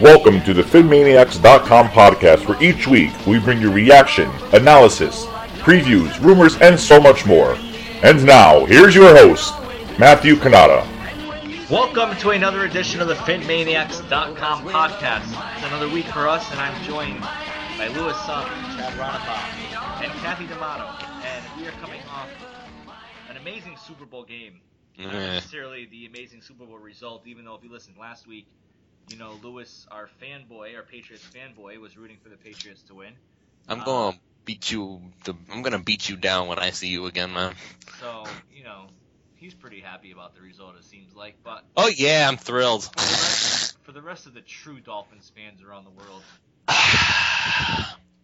Welcome to the PhinManiacs.com podcast, where each week we bring you reaction, analysis, previews, rumors, and so much more. And now, here's your host, Matthew Kanata. Welcome to another edition of the PhinManiacs.com podcast. It's another week for us, and I'm joined by Louis Sung, Chad Ronapa, and Kathy D'Amato. And we are coming off an amazing Super Bowl game. Not eh. necessarily the amazing Super Bowl result, even though if you listened last week, you know, Lewis, our fanboy, our Patriots fanboy, was rooting for the Patriots to win. I'm Uh, gonna beat you. The, I'm gonna beat you down when I see you again, man. So, you know, he's pretty happy about the result, it seems like. But Oh yeah, I'm thrilled. for the rest, for the rest of the true Dolphins fans around the world,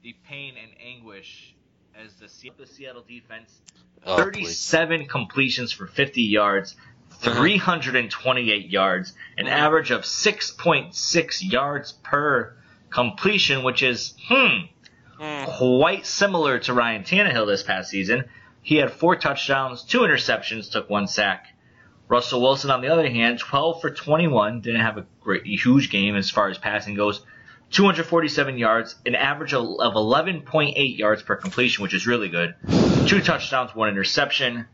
the pain and anguish as the, Seattle defense, Oh, please. 37 completions for 50 yards. 328 yards, an average of 6.6 yards per completion, which is, hmm, Hmm. quite similar to Ryan Tannehill this past season. He had four touchdowns, two interceptions, took one sack. Russell Wilson, on the other hand, 12 for 21, didn't have a great, huge game as far as passing goes. 247 yards, an average of 11.8 yards per completion, which is really good. Two touchdowns, one interception.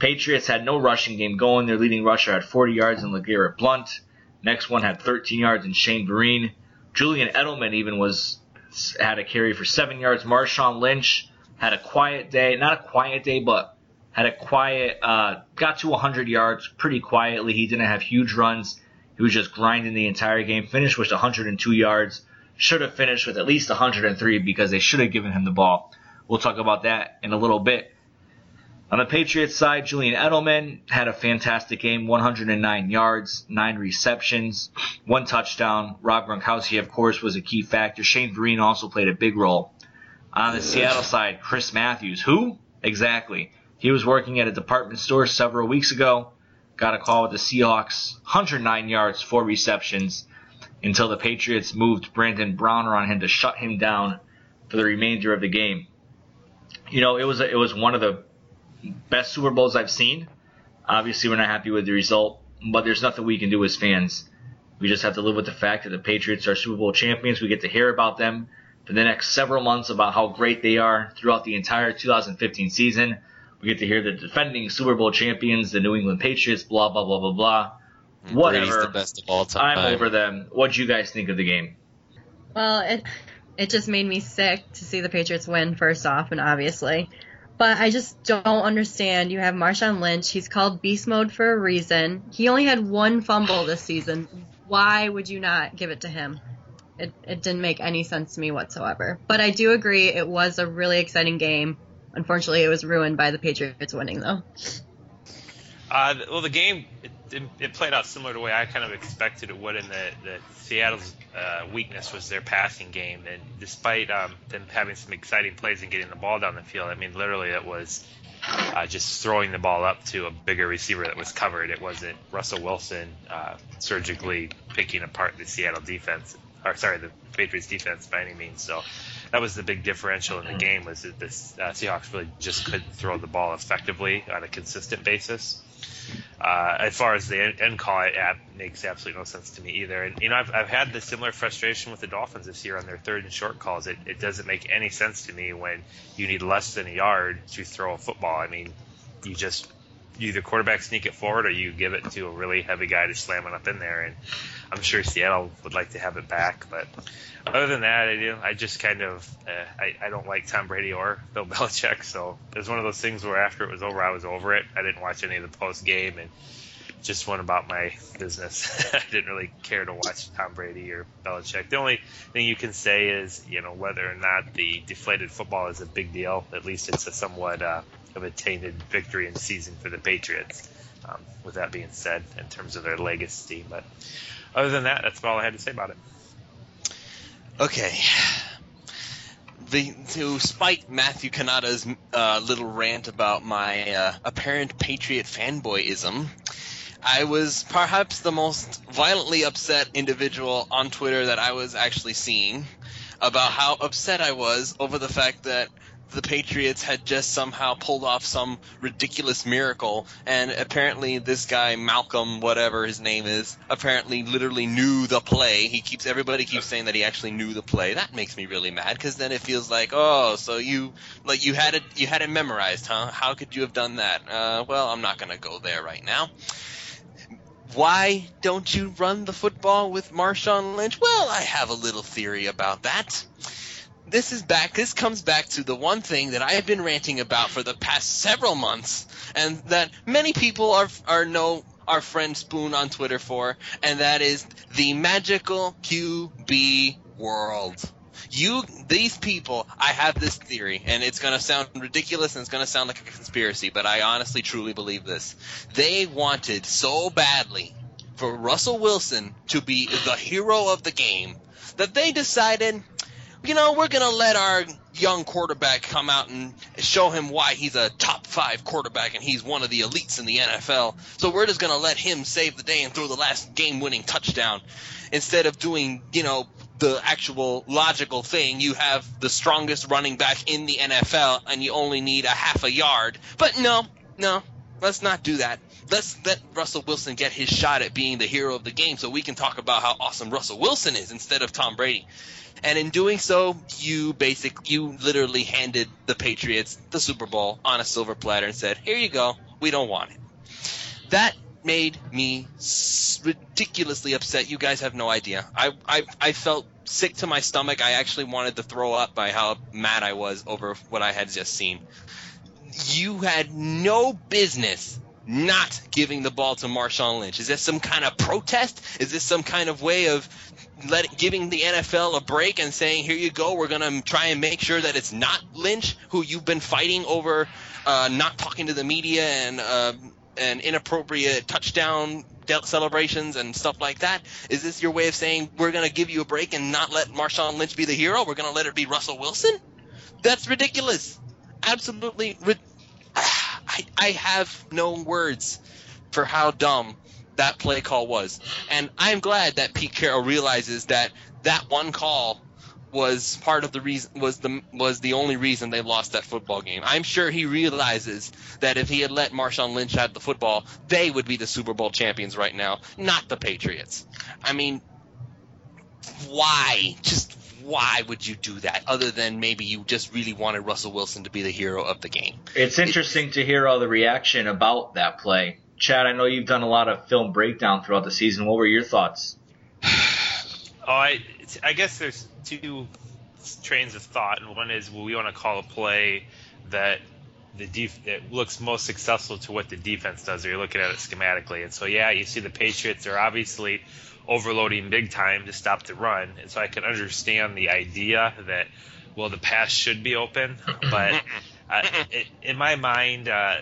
Patriots had no rushing game going. Their leading rusher had 40 yards in LeGarrette Blunt. Next one had 13 yards in Shane Vereen. Julian Edelman even was had a carry for seven yards. Marshawn Lynch had a quiet day, not a quiet day, but had a quiet, uh, got to 100 yards pretty quietly. He didn't have huge runs. He was just grinding the entire game. Finished with 102 yards. Should have finished with at least 103 because they should have given him the ball. We'll talk about that in a little bit. On the Patriots side, Julian Edelman had a fantastic game, 109 yards, nine receptions, one touchdown. Rob Gronkowski, of course, was a key factor. Shane Vereen also played a big role. On the Seattle side, Chris Matthews, who exactly? He was working at a department store several weeks ago. Got a call with the Seahawks, 109 yards, four receptions, until the Patriots moved Brandon Browner on him to shut him down for the remainder of the game. You know, it was a, it was one of the best Super Bowls I've seen. Obviously, we're not happy with the result, but there's nothing we can do as fans. We just have to live with the fact that the Patriots are Super Bowl champions. We get to hear about them for the next several months about how great they are throughout the entire 2015 season. We get to hear the defending Super Bowl champions, the New England Patriots, blah, blah, blah, blah, blah. Whatever. the best of all time. I'm over them. What'd you guys think of the game? Well, it it just made me sick to see the Patriots win first off, and obviously. But I just don't understand. You have Marshawn Lynch. He's called beast mode for a reason. He only had one fumble this season. Why would you not give it to him? It it didn't make any sense to me whatsoever. But I do agree it was a really exciting game. Unfortunately, it was ruined by the Patriots winning though. Uh, well, the game it, played out similar to the way I kind of expected it would. In the, the Seattle's uh, weakness was their passing game, and despite um, them having some exciting plays and getting the ball down the field, I mean, literally it was uh, just throwing the ball up to a bigger receiver that was covered. It wasn't Russell Wilson uh, surgically picking apart the Seattle defense, or sorry, the Patriots defense by any means. So that was the big differential in the game was that the uh, Seahawks really just couldn't throw the ball effectively on a consistent basis. Uh, as far as the end, call, it ab- makes absolutely no sense to me either. And you know, I've, I've had the similar frustration with the Dolphins this year on their third and short calls. It, it doesn't make any sense to me when you need less than a yard to throw a football. I mean, you just you either quarterback sneak it forward or you give it to a really heavy guy to slam it up in there. And I'm sure Seattle would like to have it back, but other than that, I, know, I just kind of uh, I, I don't like Tom Brady or Bill Belichick, so it was one of those things where after it was over, I was over it. I didn't watch any of the post game and just went about my business. I didn't really care to watch Tom Brady or Belichick. The only thing you can say is, you know, whether or not the deflated football is a big deal. At least it's a somewhat uh, of a tainted victory in season for the Patriots. Um, with that being said, in terms of their legacy, but other than that, that's all I had to say about it. Okay. The, to spite Matthew Kanata's uh, little rant about my uh, apparent Patriot fanboyism, I was perhaps the most violently upset individual on Twitter that I was actually seeing about how upset I was over the fact that the Patriots had just somehow pulled off some ridiculous miracle, and apparently this guy Malcolm, whatever his name is, apparently literally knew the play. He keeps everybody keeps saying that he actually knew the play. That makes me really mad because then it feels like, oh, so you like you had it you had it memorized, huh? How could you have done that? Uh, well, I'm not gonna go there right now. Why don't you run the football with Marshawn Lynch? Well, I have a little theory about that this is back. This comes back to the one thing that I have been ranting about for the past several months, and that many people are are know our friend Spoon on Twitter for, and that is the magical QB world. You, these people, I have this theory, and it's going to sound ridiculous and it's going to sound like a conspiracy, but I honestly, truly believe this. They wanted so badly for Russell Wilson to be the hero of the game that they decided you know, we're going to let our young quarterback come out and show him why he's a top five quarterback and he's one of the elites in the NFL. So we're just going to let him save the day and throw the last game winning touchdown instead of doing, you know, the actual logical thing. You have the strongest running back in the NFL and you only need a half a yard. But no, no, let's not do that. Let's let Russell Wilson get his shot at being the hero of the game so we can talk about how awesome Russell Wilson is instead of Tom Brady. And in doing so, you basic you literally handed the Patriots the Super Bowl on a silver platter and said, "Here you go. We don't want it." That made me ridiculously upset. You guys have no idea. I, I I felt sick to my stomach. I actually wanted to throw up by how mad I was over what I had just seen. You had no business not giving the ball to Marshawn Lynch. Is this some kind of protest? Is this some kind of way of let, giving the NFL a break and saying, "Here you go, we're gonna try and make sure that it's not Lynch who you've been fighting over, uh, not talking to the media and uh, and inappropriate touchdown celebrations and stuff like that? Is this your way of saying we're gonna give you a break and not let Marshawn Lynch be the hero? We're gonna let it be Russell Wilson? That's ridiculous. Absolutely. Ri- I I have no words for how dumb that play call was. And I'm glad that Pete Carroll realizes that that one call was part of the reason was the was the only reason they lost that football game. I'm sure he realizes that if he had let Marshawn Lynch have the football, they would be the Super Bowl champions right now, not the Patriots. I mean, why? Just why would you do that other than maybe you just really wanted Russell Wilson to be the hero of the game? It's interesting it, to hear all the reaction about that play Chad, I know you've done a lot of film breakdown throughout the season. What were your thoughts? Oh, I, I guess there's two trains of thought, and one is well, we want to call a play that the def- that looks most successful to what the defense does. Or you're looking at it schematically, and so yeah, you see the Patriots are obviously overloading big time to stop the run, and so I can understand the idea that well the pass should be open, but uh, it, in my mind. Uh,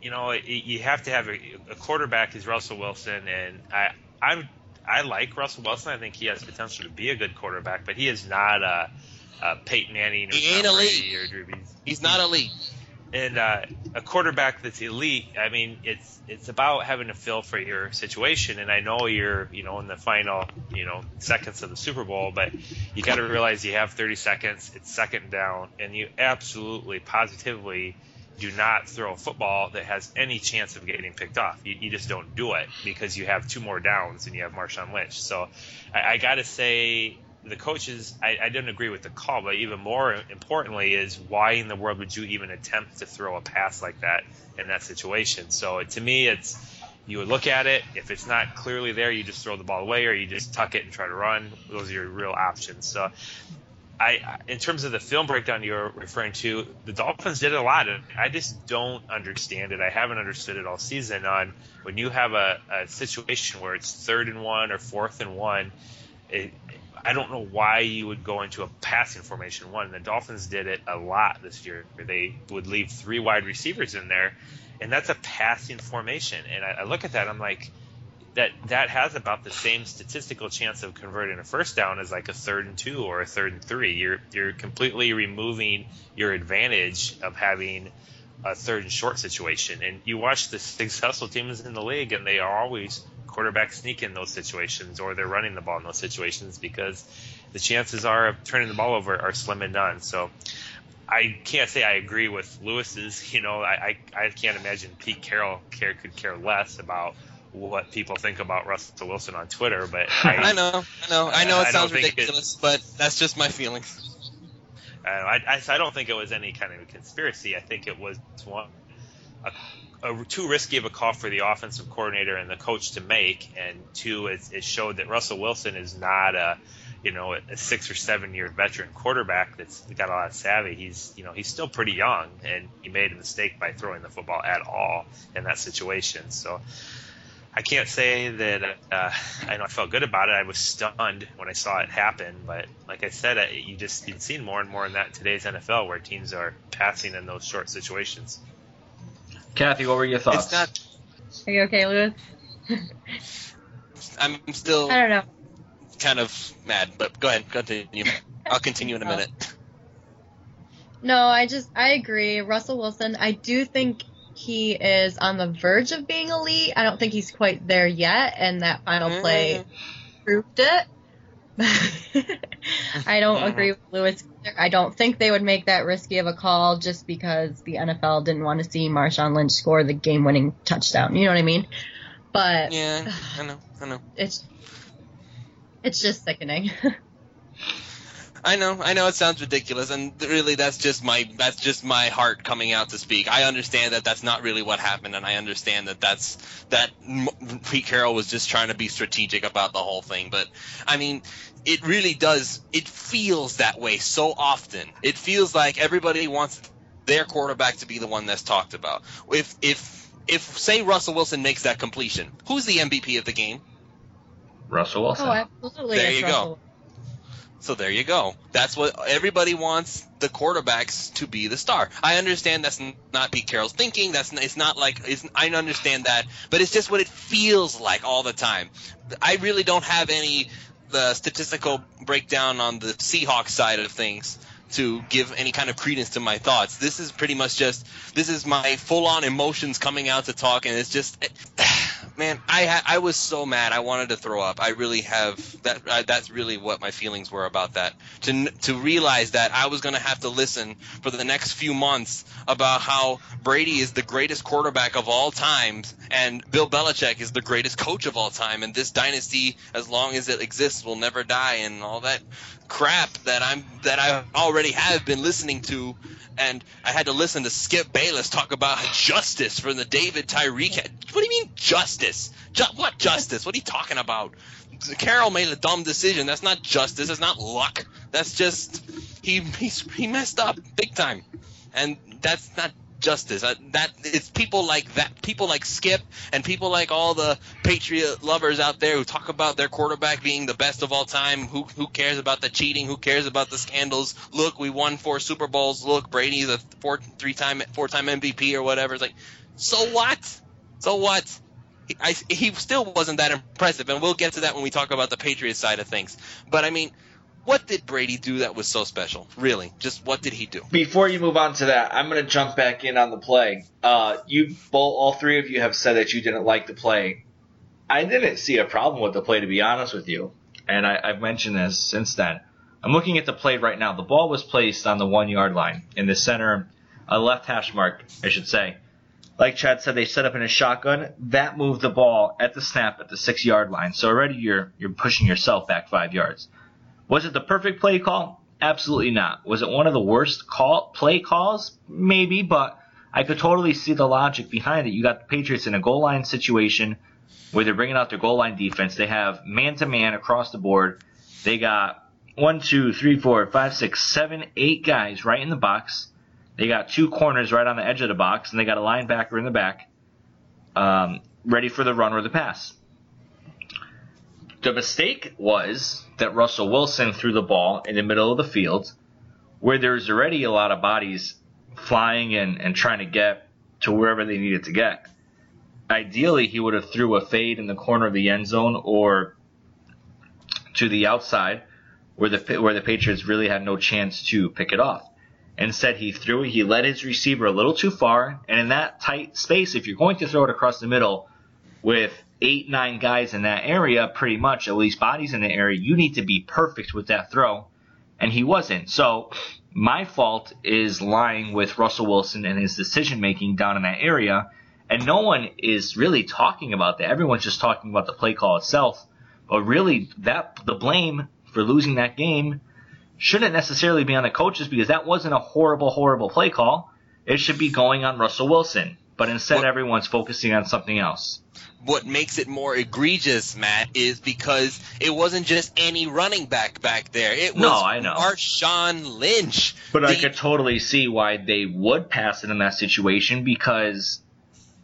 you know, you have to have a, a quarterback is Russell Wilson, and I I'm I like Russell Wilson. I think he has potential to be a good quarterback, but he is not a, a Peyton Manning. Or he ain't elite. Or Drew Brees. He's not elite. And uh, a quarterback that's elite, I mean, it's it's about having a feel for your situation. And I know you're, you know, in the final, you know, seconds of the Super Bowl, but you got to realize you have 30 seconds. It's second down, and you absolutely, positively do not throw a football that has any chance of getting picked off. You, you just don't do it because you have two more downs and you have Marshawn Lynch. So I, I got to say, the coaches, I, I didn't agree with the call, but even more importantly is why in the world would you even attempt to throw a pass like that in that situation? So to me, it's you would look at it. If it's not clearly there, you just throw the ball away or you just tuck it and try to run. Those are your real options. So I, in terms of the film breakdown you're referring to, the Dolphins did a lot. I just don't understand it. I haven't understood it all season. On when you have a, a situation where it's third and one or fourth and one, it, I don't know why you would go into a passing formation. One, the Dolphins did it a lot this year. They would leave three wide receivers in there, and that's a passing formation. And I, I look at that, I'm like that that has about the same statistical chance of converting a first down as like a third and two or a third and three. You're you're completely removing your advantage of having a third and short situation. And you watch the successful teams in the league, and they are always quarterback sneak in those situations, or they're running the ball in those situations because the chances are of turning the ball over are slim and none. So I can't say I agree with Lewis's. You know, I, I, I can't imagine Pete Carroll care, could care less about what people think about Russell Wilson on Twitter. But I, I know, I know, I know. It I sounds think it- ridiculous, but that's just my feelings. Uh, I, I, I don't think it was any kind of a conspiracy. I think it was one a, a, too risky of a call for the offensive coordinator and the coach to make, and two, it, it showed that Russell Wilson is not a you know a six or seven year veteran quarterback that's got a lot of savvy. He's you know he's still pretty young, and he made a mistake by throwing the football at all in that situation. So. I can't say that uh, I know I felt good about it. I was stunned when I saw it happen, but like I said, I- you just you've seen more and more in that today's NFL where teams are passing in those short situations. Kathy, what were your thoughts? It's not. Are you okay, Lewis? I'm still I don't know. kind of mad, but go ahead, continue. I'll continue in a Oh. minute. No, I just I agree. Russell Wilson, I do think he is on the verge of being elite. I don't think he's quite there yet, and that final play mm-hmm. proved it. I don't agree with Lewis. I don't think they would make that risky of a call just because the NFL didn't want to see Marshawn Lynch score the game-winning touchdown. You know what I mean? But Yeah, I know, I know. it's it's just sickening. I know, I know it sounds ridiculous, and really that's just my that's just my heart coming out to speak. I understand that that's not really what happened, and I understand that that's that Pete Carroll was just trying to be strategic about the whole thing. But I mean, it really does. It feels that way so often. It feels like everybody wants their quarterback to be the one that's talked about. If if if say Russell Wilson makes that completion, who's the MVP of the game? Russell Wilson. oh, absolutely. There it's you go. So there you go. That's what everybody wants the quarterbacks to be the star. I understand that's not Pete Carroll's thinking. That's it's not like it's, I understand that, but it's just what it feels like all the time. I really don't have any the statistical breakdown on the Seahawks side of things to give any kind of credence to my thoughts. This is pretty much just this is my full on emotions coming out to talk, and it's just. Man, I ha- I was so mad. I wanted to throw up. I really have that. That's really what my feelings were about that. To to realize that I was going to have to listen for the next few months about how Brady is the greatest quarterback of all times, and Bill Belichick is the greatest coach of all time, and this dynasty, as long as it exists, will never die, and all that crap that I'm that I already have been listening to, and I had to listen to Skip Bayless talk about justice for the David Tyree. What do you mean justice? Ju- what justice? What are you talking about? Carroll made a dumb decision. That's not justice. That's not luck. That's just he he's, he messed up big time, and that's not justice. Uh, that it's people like that, people like Skip, and people like all the Patriot lovers out there who talk about their quarterback being the best of all time. Who who cares about the cheating? Who cares about the scandals? Look, we won four Super Bowls. Look, Brady's a four three time four time MVP or whatever. It's like, so what? So what? He, I, he still wasn't that impressive, and we'll get to that when we talk about the Patriots side of things. But I mean, what did Brady do that was so special? Really, just what did he do? Before you move on to that, I'm going to jump back in on the play. Uh, you both, all three of you have said that you didn't like the play. I didn't see a problem with the play, to be honest with you. and I, I've mentioned this since then. I'm looking at the play right now. The ball was placed on the one yard line in the center, a left hash mark, I should say. Like Chad said, they set up in a shotgun. That moved the ball at the snap at the six yard line. So already you're you're pushing yourself back five yards. Was it the perfect play call? Absolutely not. Was it one of the worst call play calls? Maybe, but I could totally see the logic behind it. You got the Patriots in a goal line situation where they're bringing out their goal line defense. They have man to man across the board. They got one, two, three, four, five, six, seven, eight guys right in the box. They got two corners right on the edge of the box, and they got a linebacker in the back, um, ready for the run or the pass. The mistake was that Russell Wilson threw the ball in the middle of the field, where there's already a lot of bodies flying and, and trying to get to wherever they needed to get ideally he would have threw a fade in the corner of the end zone or to the outside where the where the Patriots really had no chance to pick it off. Instead, he threw it. He led his receiver a little too far, and in that tight space, if you're going to throw it across the middle with eight, nine guys in that area, pretty much at least bodies in the area, you need to be perfect with that throw and he wasn't. So my fault is lying with Russell Wilson and his decision making down in that area, and no one is really talking about that. Everyone's just talking about the play call itself, but really that the blame for losing that game shouldn't necessarily be on the coaches because that wasn't a horrible, horrible play call. It should be going on Russell Wilson. But instead, Well- everyone's focusing on something else. what makes it more egregious, Matt, is because it wasn't just any running back back there. It was No, I know. Marshawn Lynch. But I could totally see why they would pass it in that situation because,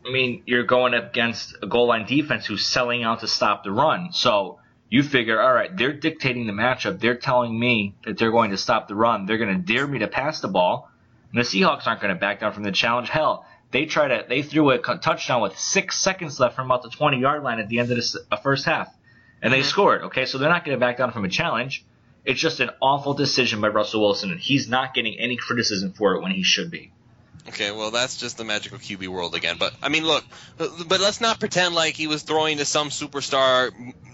I mean, you're going up against a goal line defense who's selling out to stop the run. So you figure, all right, they're dictating the matchup. They're telling me that they're going to stop the run. They're going to dare me to pass the ball. And the Seahawks aren't going to back down from the challenge. Hell, they tried to they threw a touchdown with six seconds left from about the 20 yard line at the end of the first half, and they mm-hmm. scored. Okay, so they're not going to back down from a challenge. It's just an awful decision by Russell Wilson, and he's not getting any criticism for it when he should be. Okay, well, that's just the magical QB world again. But I mean, look, uh, but let's not pretend like he was throwing to some superstar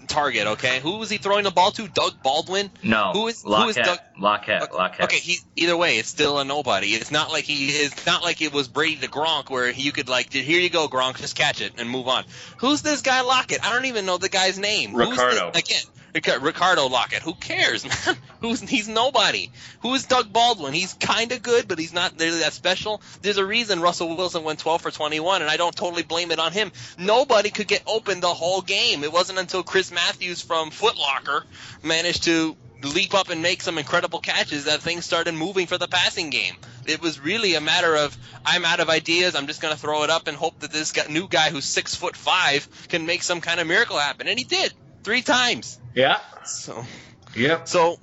target. Okay, who was he throwing the ball to? Doug Baldwin. No, Who is- who is Lockette? Doug- Lockette, Lockette. Okay, he either way, it's still a nobody. It's not like he it's not like it was Brady to Gronk where you could like, here you go, Gronk, just catch it and move on. Who's this guy Lockette? I don't even know the guy's name. Who's Ricardo. this- again, Ricardo Lockette. Who cares, man? Who's he's nobody. Who is Doug Baldwin? He's kind of good, but he's not really that special. There's a reason Russell Wilson went 12 for 21, and I don't totally blame it on him. Nobody could get open the whole game. It wasn't until Chris Matthews from Foot Locker managed to leap up and make some incredible catches that things started moving for the passing game. It was really a matter of I'm out of ideas. I'm just going to throw it up and hope that this new guy who's six foot five can make some kind of miracle happen, and he did three times. yeah, So, Yeah. so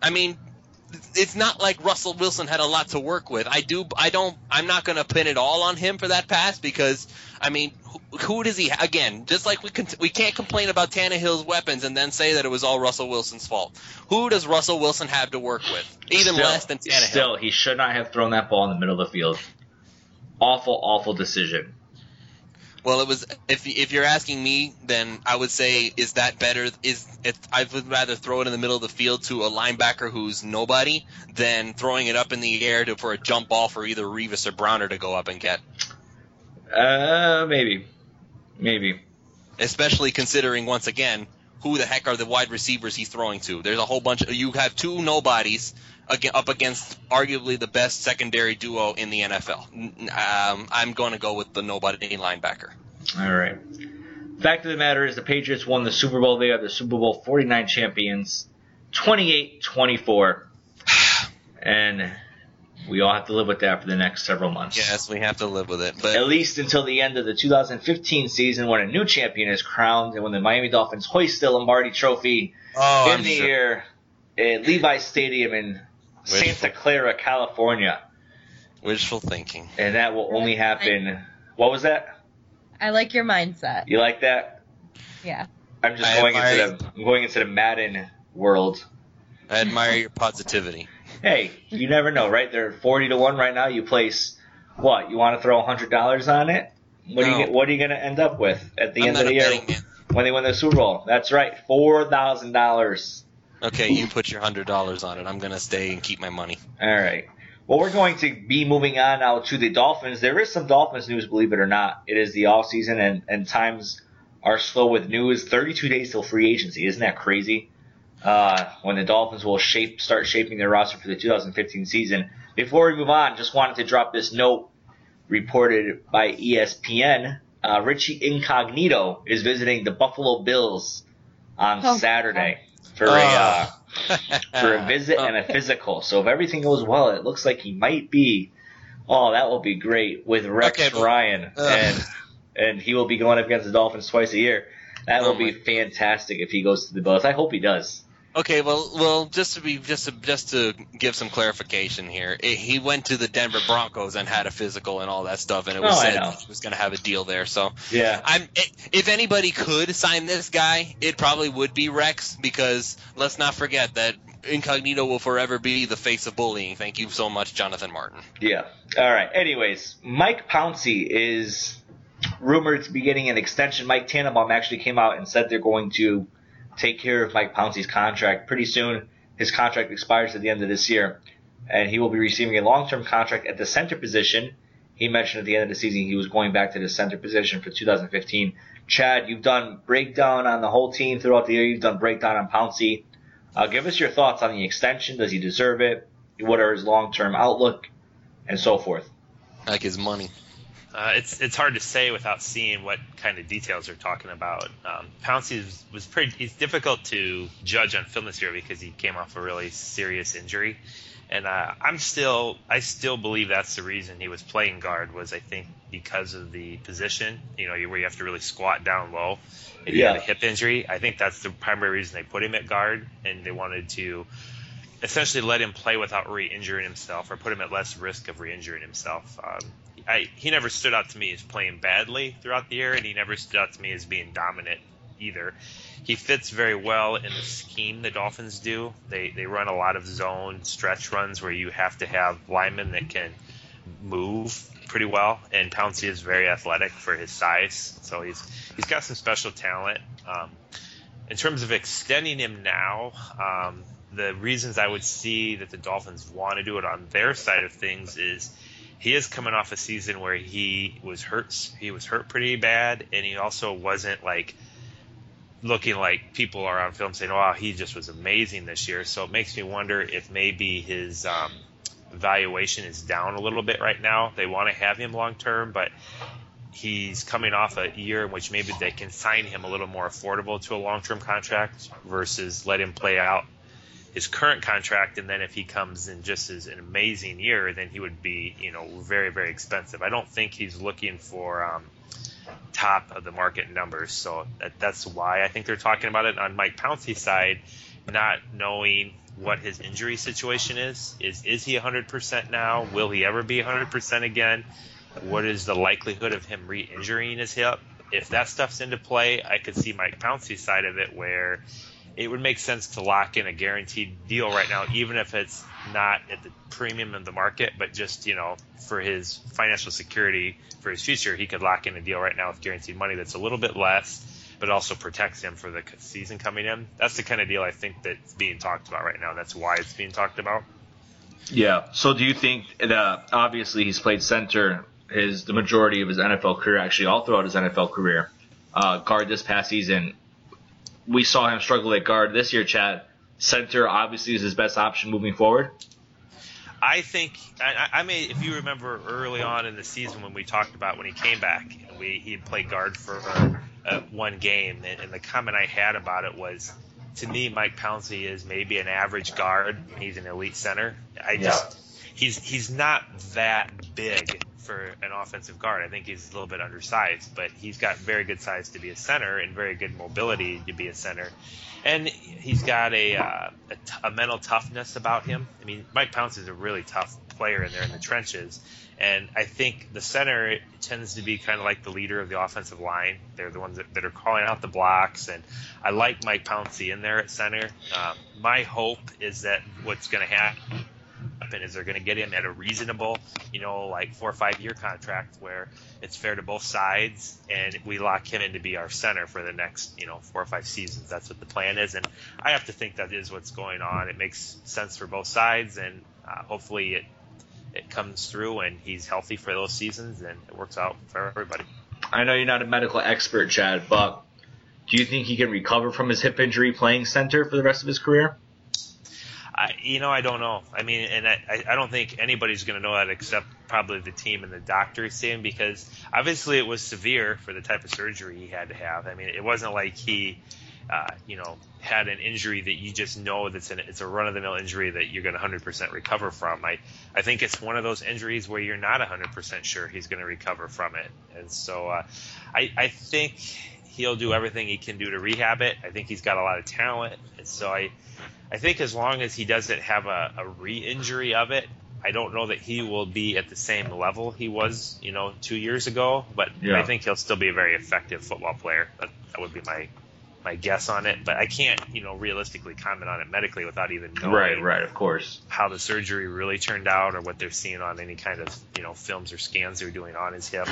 I mean, it's not like Russell Wilson had a lot to work with. I do, I don't, I'm not going to pin it all on him for that pass because, I mean, who, who does he? Again, just like we can, we can't complain about Tannehill's weapons and then say that it was all Russell Wilson's fault. Who does Russell Wilson have to work with? Even still, less than Tannehill. Still, he should not have thrown that ball in the middle of the field. Awful, awful decision. Well, it was. If if you're asking me, then I would say, is that better? Is if I would rather throw it in the middle of the field to a linebacker who's nobody than throwing it up in the air to, for a jump ball for either Revis or Browner to go up and get. Uh, maybe, maybe. Especially considering once again who the heck are the wide receivers he's throwing to. There's a whole bunch. Of, you have two nobodies up against arguably the best secondary duo in the NFL. Um, I'm going to go with the nobody linebacker. All right. Fact of the matter is, the Patriots won the Super Bowl. They are the Super Bowl 49 champions, 28-24, and we all have to live with that for the next several months. Yes, we have to live with it. But At least until the end of the 2015 season, when a new champion is crowned, and when the Miami Dolphins hoist the Lombardi Trophy oh, in the air at Levi Stadium in Santa Clara, California, Wishful thinking. and that will only happen. What was that? I like your mindset. You like that? Yeah. I'm just I going admire into the I'm going into the Madden world. I admire your positivity. Hey, you never know, right? They're forty to one right now. You place what? You want to throw hundred dollars on it? What are No. you What are you going to end up with at the I'm end not of the a year man. when they win the Super Bowl? That's right, four thousand dollars. Okay, you put your hundred dollars on it. I'm gonna stay and keep my money. All right. Well, we're going to be moving on now to the Dolphins. There is some Dolphins news, believe it or not. It is the off season, and, and times are slow with news. 32 days till free agency. Isn't that crazy? Uh, when the Dolphins will shape start shaping their roster for the 2015 season. Before we move on, just wanted to drop this note reported by ESPN. Uh, Richie Incognito is visiting the Buffalo Bills on Oh, Saturday for a uh, Ah. for a visit and a physical. So if everything goes well, it looks like he might be. Oh, that will be great with Rex Okay, but- Ryan, Ugh. and and he will be going up against the Dolphins twice a year. That Oh will be my- fantastic if he goes to the Bills. I hope he does. Okay, well, well, just to be just to just to give some clarification here, it, he went to the Denver Broncos and had a physical and all that stuff, and it was Oh, said he was going to have a deal there. So Yeah. I'm eh, if anybody could sign this guy, it probably would be Rex because let's not forget that Incognito will forever be the face of bullying. Thank you so much, Jonathan Martin. Yeah. All right. Anyways, Mike Pouncey is rumored to be getting an extension. Mike Tannenbaum actually came out and said they're going to take care of Mike Pouncey's contract pretty soon. His contract expires at the end of this year, and he will be receiving a long-term contract at the center position. He mentioned at the end of the season he was going back to the center position for 2015. Chad, you've done breakdown on the whole team throughout the year. You've done breakdown on Pouncey. Uh, give us your thoughts on the extension. Does he deserve it? What are his long-term outlook, and so forth? Like his money. Uh, it's it's hard to say without seeing what kind of details they're talking about. Um, Pouncey was, was pretty. He's difficult to judge on film this year because he came off a really serious injury, and uh, I'm still I still believe that's the reason he was playing guard was I think because of the position. You know, where you have to really squat down low. If you Yeah. had a hip injury, I think that's the primary reason they put him at guard, and they wanted to essentially let him play without re-injuring himself or put him at less risk of re-injuring himself. Um, I, he never stood out to me as playing badly throughout the year, and he never stood out to me as being dominant either. He fits very well in the scheme the Dolphins do. They they run a lot of zone stretch runs where you have to have linemen that can move pretty well, and Pouncey is very athletic for his size, so he's he's got some special talent. Um, in terms of extending him now, um, the reasons I would see that the Dolphins want to do it on their side of things is he is coming off a season where he was hurt. He was hurt pretty bad, and he also wasn't like looking like people are on film saying, "Wow, he just was amazing this year." So it makes me wonder if maybe his um, valuation is down a little bit right now. They want to have him long term, but he's coming off a year in which maybe they can sign him a little more affordable to a long term contract versus let him play out his current contract and then if he comes in just as an amazing year then he would be you know very very expensive. I don't think he's looking for um, top of the market numbers so that, that's why i think they're talking about it. On mike pouncey's side not knowing what his injury situation is is is he 100% now? Will he ever be 100% again? What is the likelihood of him re-injuring his hip? If that stuff's into play i could see mike pouncey's side of it where it would make sense to lock in a guaranteed deal right now, even if it's not at the premium of the market, but just you know for his financial security for his future, he could lock in a deal right now with guaranteed money that's a little bit less, but also protects him for the season coming in. That's the kind of deal I think that's being talked about right now. That's why it's being talked about. Yeah. So do you think that obviously he's played center his the majority of his NFL career, actually all throughout his NFL career, uh, guard this past season. We saw him struggle at guard this year, Chad. Center obviously is his best option moving forward. I think I, I mean if you remember early on in the season when we talked about when he came back and we he had played guard for uh, one game and, and the comment I had about it was to me Mike Pouncey is maybe an average guard he's an elite center I just he's he's not that big for an offensive guard I think he's a little bit undersized but he's got very good size to be a center and very good mobility to be a center and he's got a, uh, a, t- a mental toughness about him. I mean, Mike Pouncey is a really tough player in there in the trenches, and I think the center tends to be kind of like the leader of the offensive line. They're the ones that, that are calling out the blocks, and I like Mike Pouncey in there at center. Um, my hope is that what's going to happen is they're going to get him at a reasonable, you know, like four or five year contract where it's fair to both sides, and we lock him in to be our center for the next, you know, four or five seasons. That's what the plan is, and I have to think that is what's going on. It makes sense for both sides, and uh, hopefully it it comes through and he's healthy for those seasons, and it works out for everybody. I know you're not a medical expert, Chad, but do you think he can recover from his hip injury playing center for the rest of his career? I, you know, I don't know. I mean, and I, I- don't think anybody's going to know that except probably the team and the doctor saying because obviously it was severe for the type of surgery he had to have. I mean, it wasn't like he, uh, you know, had an injury that you just know that's an, it's a run of the mill injury that you're going to 100% recover from. I, I think it's one of those injuries where you're not 100% sure he's going to recover from it. And so uh, I, I think he'll do everything he can do to rehab it. I think he's got a lot of talent. And so I, I think as long as he doesn't have a, a re-injury of it, I don't know that he will be at the same level he was, you know, two years ago. But Yeah. I think he'll still be a very effective football player. That, that would be my my guess on it. But I can't, you know, realistically comment on it medically without even knowing right, right, of course. how the surgery really turned out or what they're seeing on any kind of you know films or scans they're doing on his hip.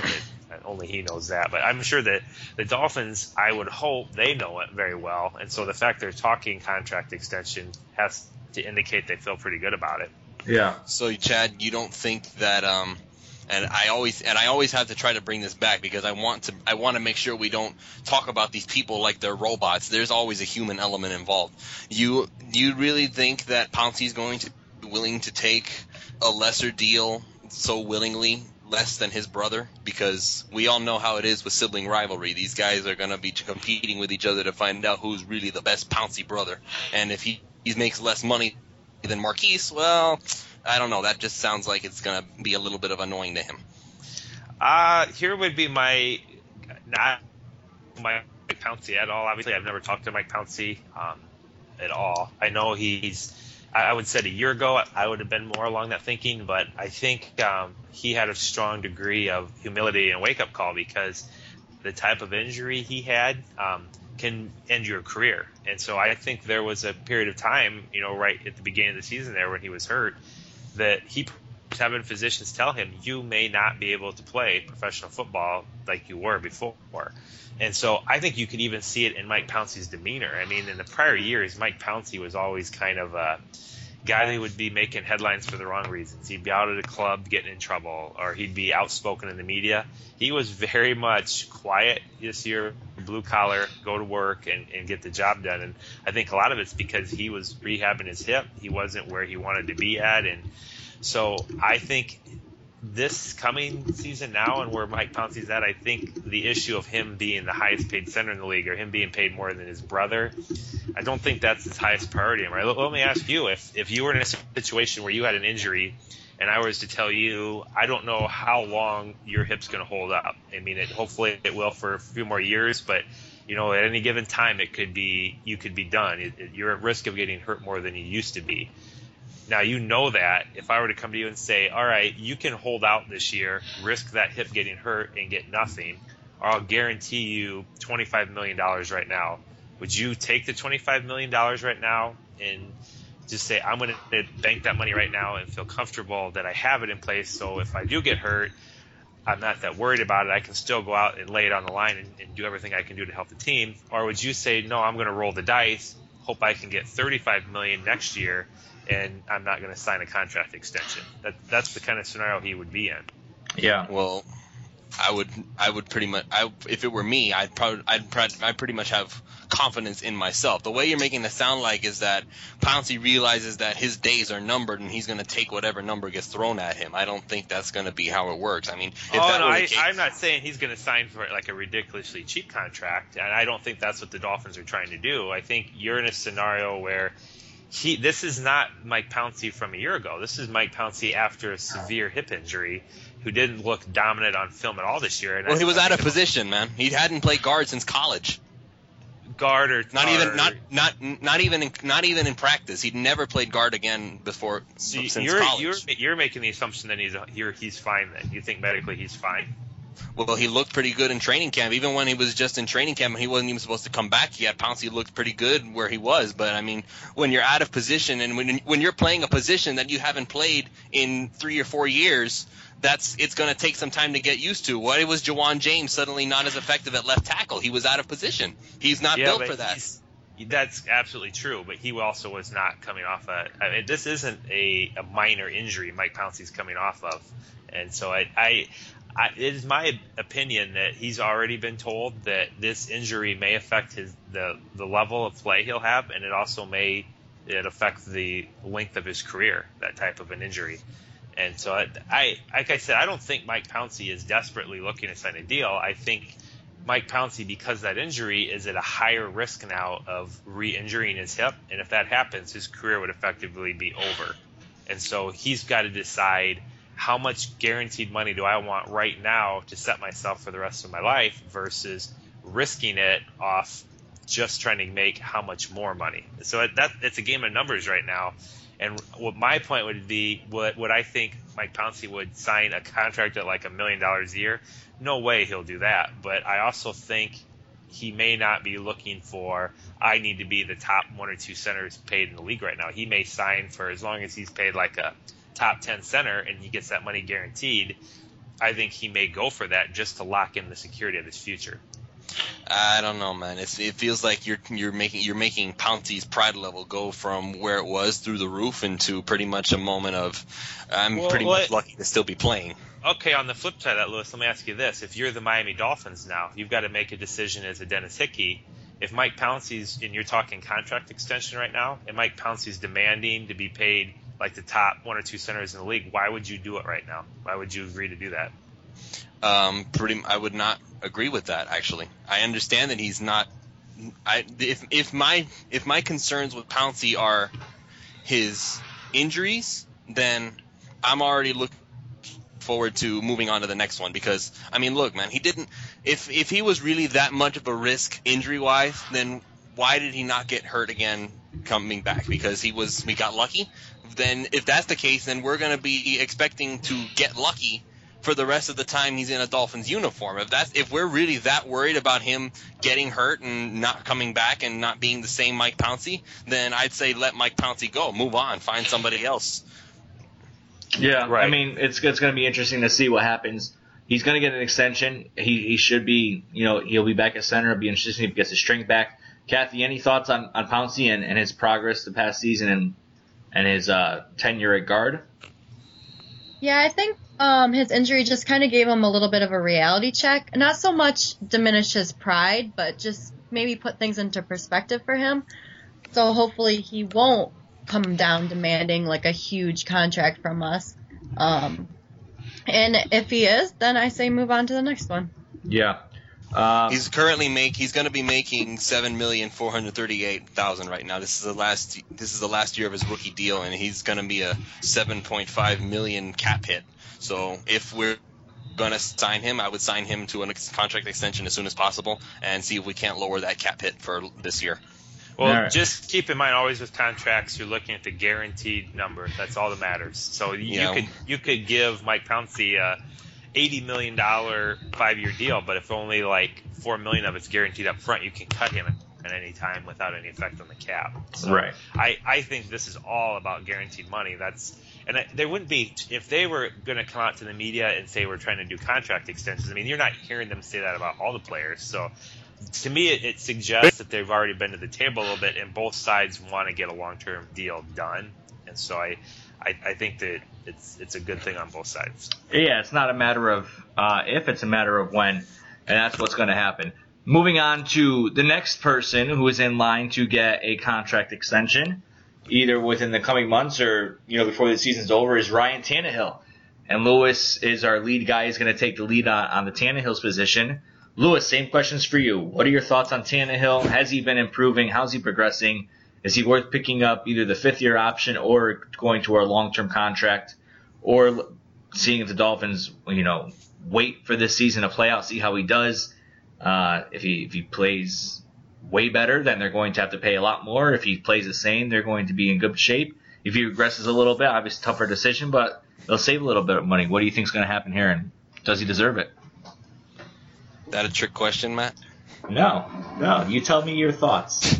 And only he knows that. But I'm sure that the Dolphins, I would hope they know it very well. And so the fact they're talking contract extension has to indicate they feel pretty good about it. Yeah. So Chad, you don't think that um and I always and I always have to try to bring this back because I want to I want to make sure we don't talk about these people like they're robots. There's always a human element involved. You you really think that Pouncey's going to be willing to take a lesser deal so willingly less than his brother because we all know how it is with sibling rivalry. These guys are going to be competing with each other to find out who's really the best Pouncey brother. And if he, he makes less money than Marquise, well, I don't know. That just sounds like it's going to be a little bit of annoying to him. Uh, here would be my not my Mike Pouncey at all. Obviously, I've never talked to Mike Pouncey um, at all. I know he's. I would said a year ago I would have been more along that thinking, but I think um, he had a strong degree of humility and wake up call because the type of injury he had um, can end your career. And so I think there was a period of time, you know, right at the beginning of the season there when he was hurt, that he having physicians tell him you may not be able to play professional football like you were before. And so I think you could even see it in Mike Pouncey's demeanor. I mean, in the prior years, Mike Pouncey was always kind of a guy that would be making headlines for the wrong reasons. He'd be out at a club getting in trouble, or he'd be outspoken in the media. He was very much quiet this year, blue collar, go to work and, and get the job done. And I think a lot of it's because he was rehabbing his hip. He wasn't where he wanted to be at. And so I think this coming season now and where Mike Pouncey's at, I think the issue of him being the highest paid center in the league or him being paid more than his brother, I don't think that's his highest priority. Right? Let, me ask you if if you were in a situation where you had an injury and I was to tell you, I don't know how long your hip's going to hold up. I mean, it, hopefully it will for a few more years, but you know, at any given time, it could be you could be done. It, it, you're at risk of getting hurt more than you used to be. Now you know that if I were to come to you and say, "All right, you can hold out this year, risk that hip getting hurt and get nothing, or I'll guarantee you $25 million right now," would you take the $25 million right now and just say, "I'm going to bank that money right now and feel comfortable that I have it in place, so if I do get hurt, I'm not that worried about it. I can still go out and lay it on the line and, and do everything I can do to help the team." Or would you say, "No, I'm going to roll the dice, hope I can get 35 million next year." And I'm not going to sign a contract extension. That that's the kind of scenario he would be in. Yeah. Well, I would I would pretty much I if it were me I'd probably I'd I pretty much have confidence in myself. The way you're making it sound like is that Pouncey realizes that his days are numbered and he's going to take whatever number gets thrown at him. I don't think that's going to be how it works. I mean, if oh that no, were the I, case, I'm not saying he's going to sign for like a ridiculously cheap contract, and I don't think that's what the Dolphins are trying to do. I think you're in a scenario where he this is not Mike Pouncey from a year ago. This is Mike Pouncey after a severe hip injury, who didn't look dominant on film at all this year. And well, I- he was I out of position, man. He hadn't played guard since college. guard or Not or- even not not not even in, not even in practice. He'd never played guard again before So since you're, college. you're you're making the assumption that he's you're, he's fine. Then you think medically he's fine. Well, he looked pretty good in training camp. Even when he was just in training camp and he wasn't even supposed to come back yet, Pouncey looked pretty good where he was. But I mean, when you're out of position and when when you're playing a position that you haven't played in three or four years, that's it's going to take some time to get used to. Why was Ja'Wuan James suddenly not as effective at left tackle? He was out of position. He's not yeah, built for that. That's absolutely true, but he also was not coming off a. I mean, this isn't a, a minor injury Mike Pouncey's coming off of, and so I, I, I, it is my opinion that he's already been told that this injury may affect his the the level of play he'll have, and it also may it affect the length of his career. That type of an injury. And so I, I, like I said, I don't think Mike Pouncey is desperately looking to sign a deal. I think Mike Pouncey, because that injury, is at a higher risk now of re-injuring his hip, and if that happens, his career would effectively be over. And so he's got to decide how much guaranteed money do I want right now to set myself for the rest of my life versus risking it off just trying to make how much more money. So that it's a game of numbers right now. And what my point would be, what would I think Mike Pouncey would sign a contract at like a million dollars a year? No way he'll do that. But I also think he may not be looking for I need to be the top one or two centers paid in the league right now. He may sign for as long as he's paid like a top ten center and he gets that money guaranteed. I think he may go for that just to lock in the security of his future. I don't know, man. It's, it feels like you're you're making you're making Pouncey's pride level go from where it was through the roof into pretty much a moment of I'm Well, pretty what- much lucky to still be playing. Okay, on the flip side of that, Lewis, let me ask you this: If you're the Miami Dolphins now, you've got to make a decision as a Dennis Hickey. If Mike Pouncey's and you're talking contract extension right now, and Mike Pouncey's demanding to be paid like the top one or two centers in the league, why would you do it right now? Why would you agree to do that? Um, pretty, I would not agree with that. Actually, I understand that he's not. I if if my if my concerns with Pouncey are his injuries, then I'm already looking forward to moving on to the next one because I mean, look, man, he didn't. If if he was really that much of a risk injury wise, then why did he not get hurt again coming back? Because he was we got lucky. Then if that's the case, then we're going to be expecting to get lucky for the rest of the time he's in a Dolphins uniform. If that's if we're really that worried about him getting hurt and not coming back and not being the same Mike Pouncey, then I'd say let Mike Pouncey go, move on, find somebody else. Yeah, right. I mean, it's it's going to be interesting to see what happens. He's going to get an extension. He he should be, you know, he'll be back at center. It'll be interesting if he gets his strength back. Kathy, any thoughts on on Pouncey and, and his progress the past season and and his uh, tenure at guard? Yeah, I think um, his injury just kind of gave him a little bit of a reality check. Not so much diminish his pride, but just maybe put things into perspective for him. So hopefully he won't come down demanding like a huge contract from us. Um, and if he is, then I say move on to the next one. Yeah. Uh, He's currently make he's going to be making seven million four hundred thirty eight thousand right now. This is the last this is the last year of his rookie deal, and he's going to be a seven point five million cap hit. So if we're going to sign him, I would sign him to a contract extension as soon as possible, and see if we can't lower that cap hit for this year. Well, All right. just keep in mind, always with contracts, you're looking at the guaranteed number. That's all that matters. So you Yeah. could you could give Mike Pouncey a eighty million dollar five year deal, but if only like four million of it's guaranteed up front, you can cut him at any time without any effect on the cap. So Right. I I think this is all about guaranteed money. That's and I, there wouldn't be if they were going to come out to the media and say we're trying to do contract extensions. I mean, you're not hearing them say that about all the players. So to me, it, it suggests that they've already been to the table a little bit, and both sides want to get a long-term deal done. And so I, I, I think that it's it's a good thing on both sides. Yeah, it's not a matter of uh, if, it's a matter of when, and that's what's going to happen. Moving on to the next person who is in line to get a contract extension, either within the coming months or you know before the season's over, is Ryan Tannehill. And Lewis is our lead guy. He's going to take the lead on, on the Tannehill's position. Lewis, same questions for you. What are your thoughts on Tannehill? Has he been improving? How's he progressing? Is he worth picking up either the fifth year option or going to our long term contract? Or seeing if the Dolphins, you know, wait for this season to play out, see how he does. Uh, if he if he plays way better, then they're going to have to pay a lot more. If he plays the same, they're going to be in good shape. If he regresses a little bit, obviously tougher decision, but they'll save a little bit of money. What do you think is going to happen here, and does he deserve it? That a trick question, Matt? No, no. You tell me your thoughts.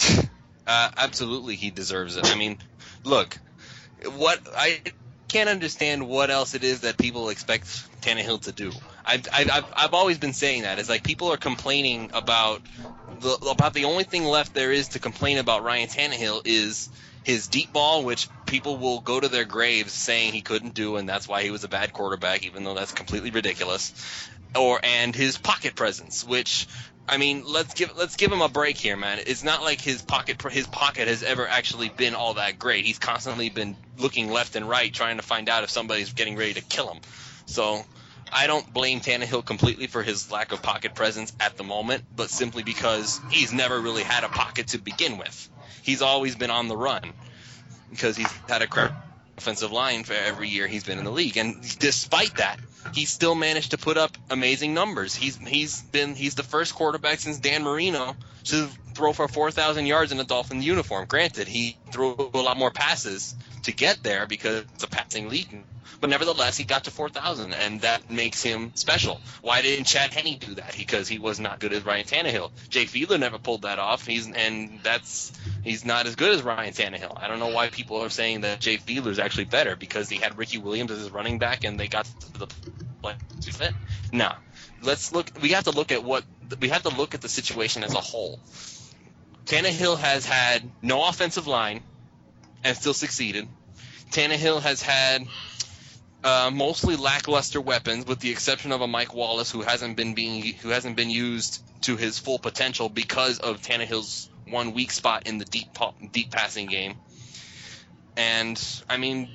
Uh, absolutely, he deserves it. I mean, look, what I can't understand what else it is that people expect Tannehill to do. I've, I've, I've- always been saying that. It's like people are complaining about the about the only thing left there is to complain about Ryan Tannehill is his deep ball, which people will go to their graves saying he couldn't do, and that's why he was a bad quarterback, even though that's completely ridiculous. Or and his pocket presence, which I mean, let's give let's give him a break here, man. It's not like his pocket his pocket has ever actually been all that great. He's constantly been looking left and right, trying to find out if somebody's getting ready to kill him. So I don't blame Tannehill completely for his lack of pocket presence at the moment, but simply because he's never really had a pocket to begin with. He's always been on the run because he's had a crap offensive line for every year he's been in the league, and despite that, he still managed to put up amazing numbers. He's he's been he's the first quarterback since Dan Marino to throw for 4,000 yards in a Dolphin uniform. Granted, he threw a lot more passes to get there because it's a passing league. But nevertheless, he got to 4,000, and that makes him special. Why didn't Chad Henne do that? Because he was not good as Ryan Tannehill. Jay Fiedler never pulled that off. He's and that's he's not as good as Ryan Tannehill. I don't know why people are saying that Jay Fiedler is actually better because he had Ricky Williams as his running back, and they got to the play. No, let's look. We have to look at what we have to look at the situation as a whole. Tannehill has had no offensive line and still succeeded. Tannehill has had uh, mostly lackluster weapons, with the exception of a Mike Wallace who hasn't been being who hasn't been used to his full potential because of Tannehill's one weak spot in the deep deep passing game. And I mean,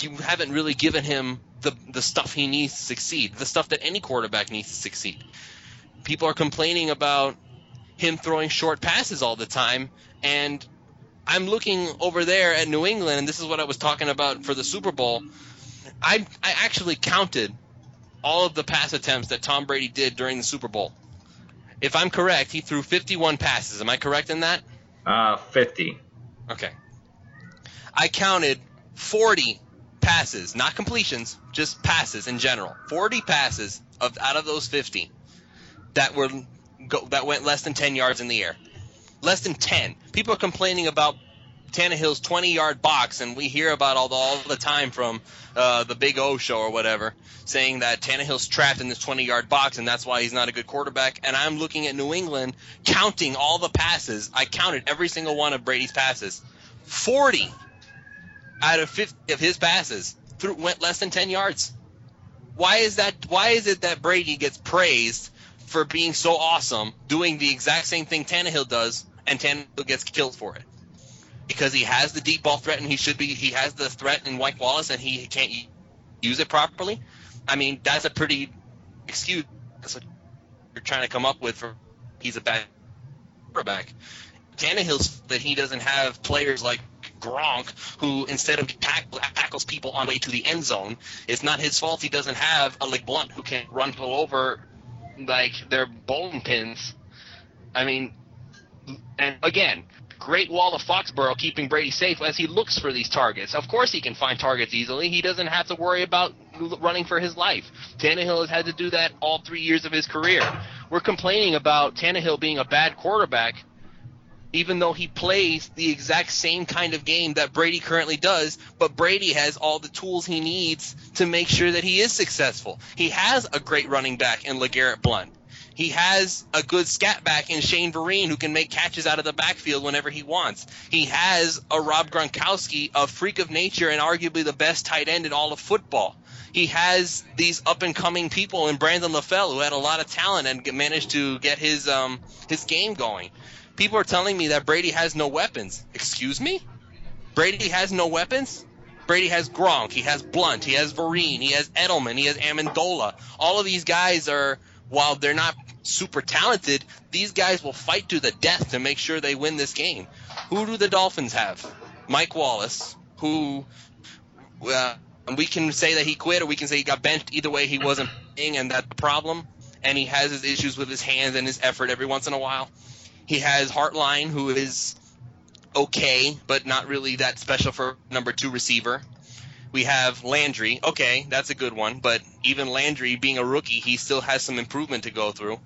you haven't really given him the the stuff he needs to succeed, the stuff that any quarterback needs to succeed. People are complaining about him throwing short passes all the time, and I'm looking over there at New England, and this is what I was talking about for the Super Bowl. I I actually counted all of the pass attempts that Tom Brady did during the Super Bowl. If I'm correct, he threw 51 passes. Am I correct in that? Uh, 50. Okay. I counted 40 passes, not completions, just passes in general. 40 passes of out of those 50 that were go, that went less than 10 yards in the air. Less than 10. People are complaining about Tannehill's 20 yard box, and we hear about all the, all the time from uh, the Big O show or whatever, saying that Tannehill's trapped in this 20 yard box, and that's why he's not a good quarterback. And I'm looking at New England, counting all the passes. I counted every single one of Brady's passes. 40 out of 50 of his passes through, went less than 10 yards. Why is that? Why is it that Brady gets praised for being so awesome, doing the exact same thing Tannehill does, and Tannehill gets killed for it? Because he has the deep ball threat, and he should be. He has the threat in Mike Wallace, and he can't use it properly. I mean, that's a pretty excuse. That's what you're trying to come up with for he's a bad quarterback. Tannehill's that he doesn't have players like Gronk, who instead of tackles people on the way to the end zone, it's not his fault he doesn't have a like Blunt who can run people over like they're bowling pins. I mean, and again, great wall of Foxborough keeping Brady safe as he looks for these targets. Of course, he can find targets easily. He doesn't have to worry about running for his life. Tannehill has had to do that all three years of his career. We're complaining about Tannehill being a bad quarterback even though he plays the exact same kind of game that Brady currently does, but Brady has all the tools he needs to make sure that he is successful. He has a great running back in LeGarrette Blunt. He has a good scat back in Shane Vereen who can make catches out of the backfield whenever he wants. He has a Rob Gronkowski, a freak of nature and arguably the best tight end in all of football. He has these up and coming people in Brandon LaFell who had a lot of talent and managed to get his um, his game going. People are telling me that Brady has no weapons. Excuse me? Brady has no weapons? Brady has Gronk, he has Blunt, he has Vereen, he has Edelman, he has Amendola. All of these guys are, while they're not super talented, these guys will fight to the death to make sure they win this game. Who do the Dolphins have? Mike Wallace, who uh, we can say that he quit or we can say he got benched. Either way, he wasn't playing, and that's the problem. And he has his issues with his hands and his effort every once in a while. He has Hartline, who is okay, but not really that special for number two receiver. We have Landry. Okay, that's a good one, but even Landry being a rookie, he still has some improvement to go through.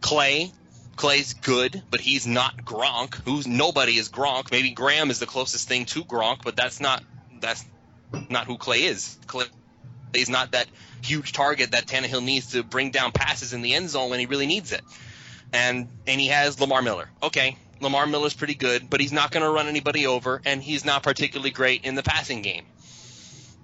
Clay. Clay's good, but he's not Gronk. Who's nobody is Gronk. Maybe Graham is the closest thing to Gronk, but that's not that's not who Clay is. Clay is not that huge target that Tannehill needs to bring down passes in the end zone when he really needs it and and he has Lamar Miller. Okay, Lamar Miller's pretty good, but he's not going to run anybody over, and he's not particularly great in the passing game.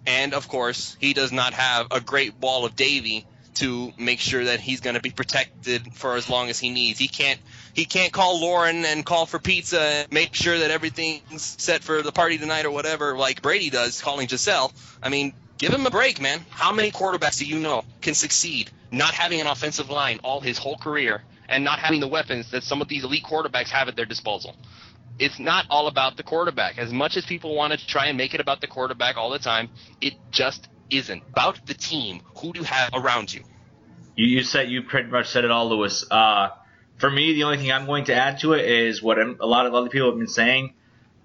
And of course, he does not have a great wall of Davie to make sure that he's going to be protected for as long as he needs. He can't he can't call Lauren and call for pizza and make sure that everything's set for the party tonight or whatever like Brady does calling Gisele. I mean, give him a break, man. How many quarterbacks do you know can succeed not having an offensive line all his whole career and not having the weapons that some of these elite quarterbacks have at their disposal. It's not all about the quarterback. As much as people want to try and make it about the quarterback all the time, it just isn't. About the team, who do you have around you? You, you said you pretty much said it all, Lewis. Uh, for me, the only thing I'm going to add to it is what a lot of other people have been saying.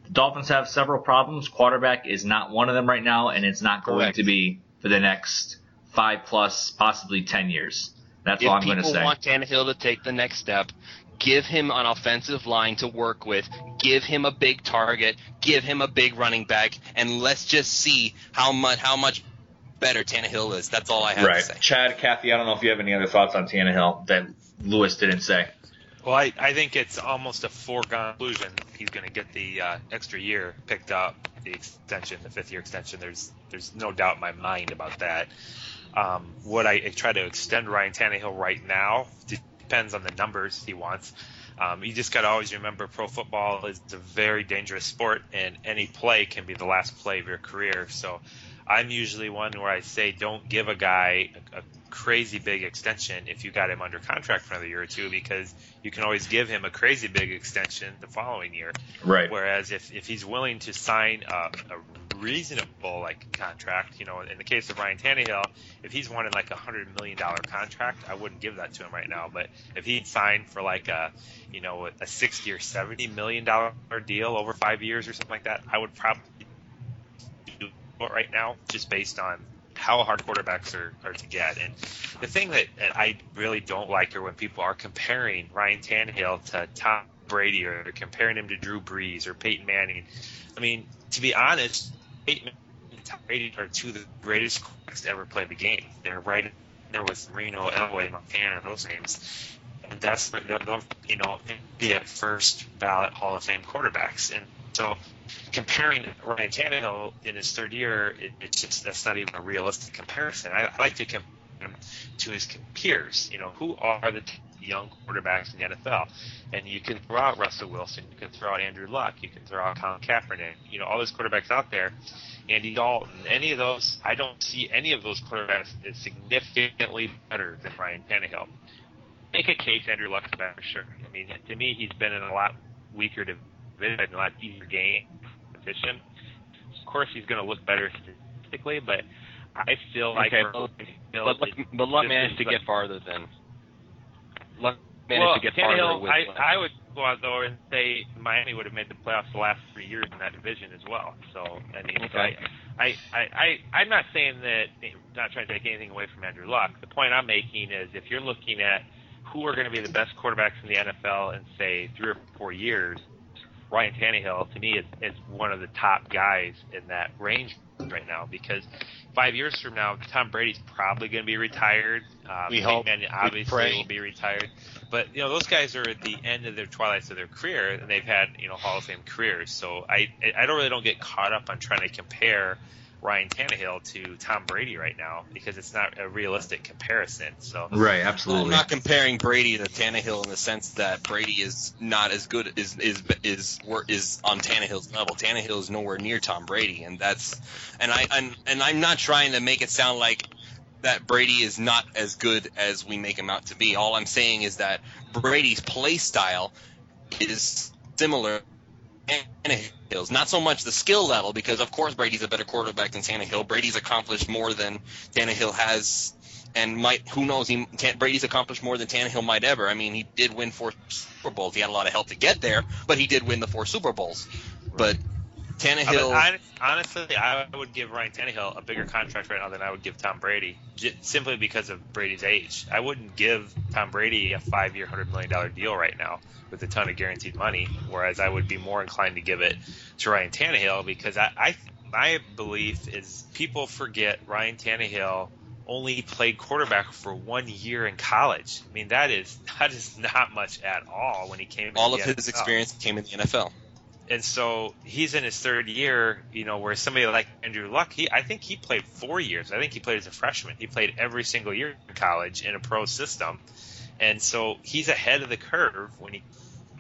The Dolphins have several problems. Quarterback is not one of them right now, and it's not going Correct. to be for the next five plus, possibly ten years. That's if all I'm going to say. If people want Tannehill to take the next step, give him an offensive line to work with, give him a big target, give him a big running back, and let's just see how much how much better Tannehill is. That's all I have Right. to say. Chad, Kathy, I don't know if you have any other thoughts on Tannehill. that Lewis didn't say. Well, I, I think it's almost a foregone conclusion he's going to get the uh, extra year picked up, the extension, the fifth year extension. There's there's no doubt in my mind about that. Um, would I try to extend Ryan Tannehill right now? Depends on the numbers he wants. Um, you just got to always remember pro football is a very dangerous sport, and any play can be the last play of your career. So I'm usually one where I say don't give a guy a, a crazy big extension if you got him under contract for another year or two because you can always give him a crazy big extension the following year. Right. Whereas if, if he's willing to sign a, a reasonable like contract, you know, in the case of Ryan Tannehill, if he's wanting like a hundred million dollar contract, I wouldn't give that to him right now. But if he'd signed for like a, you know, a sixty or seventy million dollar deal over five years or something like that, I would probably do it right now, just based on how hard quarterbacks are, are to get. And the thing that, that I really don't like are when people are comparing Ryan Tannehill to Tom Brady or comparing him to Drew Brees or Peyton Manning. I mean, to be honest, Tom Brady are two of the greatest quarterbacks to ever play the game. They're right there with Marino, Elway, Montana, those names. And that's, they'll, you know, be at first ballot Hall of Fame quarterbacks. And so comparing Ryan Tannehill in his third year, it, it's just that's not even a realistic comparison. I, I like to compare him to his peers. You know, who are the young quarterbacks in the NFL? And you can throw out Russell Wilson, you can throw out Andrew Luck, you can throw out Colin Kaepernick. You know, all those quarterbacks out there. Andy Dalton, any of those, I don't see any of those quarterbacks as significantly better than Ryan Tannehill. Make a case Andrew Luck's better, sure. I mean, to me, he's been in a lot weaker division, a lot easier game competition. Of course, he's going to look better statistically, but I feel like Okay, but, but, Luck- but Luck managed to get farther than Luck managed well, to get farther Tannehill, with. uh, I, I would go out though and say Miami would have made the playoffs the last three years in that division as well. So I mean, so Okay. I, I, I, I'm not saying that, not trying to take anything away from Andrew Luck. The point I'm making is if you're looking at who are going to be the best quarterbacks in the NFL in say three or four years, Ryan Tannehill to me is, is one of the top guys in that range right now because five years from now, Tom Brady's probably going to be retired. Uh, We hope. Manning obviously will be retired. But you know those guys are at the end of their twilights of their career, and they've had you know Hall of Fame careers. So I I don't really don't get caught up on trying to compare Ryan Tannehill to Tom Brady right now because it's not a realistic comparison. So Right. Absolutely. I'm not comparing Brady to Tannehill in the sense that Brady is not as good is is is wor- is on Tannehill's level. Tannehill is nowhere near Tom Brady, and that's and I and, and I'm not trying to make it sound like that Brady is not as good as we make him out to be. All I'm saying is that Brady's play style is similar. Tannehill's not so much the skill level because of course Brady's a better quarterback than Tannehill. Brady's accomplished more than Tannehill has and might who knows he Brady's accomplished more than Tannehill might ever. I mean, he did win four Super Bowls. He had a lot of help to get there, but he did win the four Super Bowls. But Tannehill, I mean, honest- honestly, I would give Ryan Tannehill a bigger contract right now than I would give Tom Brady, j- simply because of Brady's age. I wouldn't give Tom Brady a five-year, hundred million dollar deal right now with a ton of guaranteed money, whereas I would be more inclined to give it to Ryan Tannehill because I, I my belief is people forget Ryan Tannehill only played quarterback for one year in college. I mean, that is that is not much at all when he came. all of his NFL experience came in the NFL. And so he's in his third year, you know, where somebody like Andrew Luck, he I think he played four years. I think he played as a freshman. He played every single year in college in a pro system, and so he's ahead of the curve when he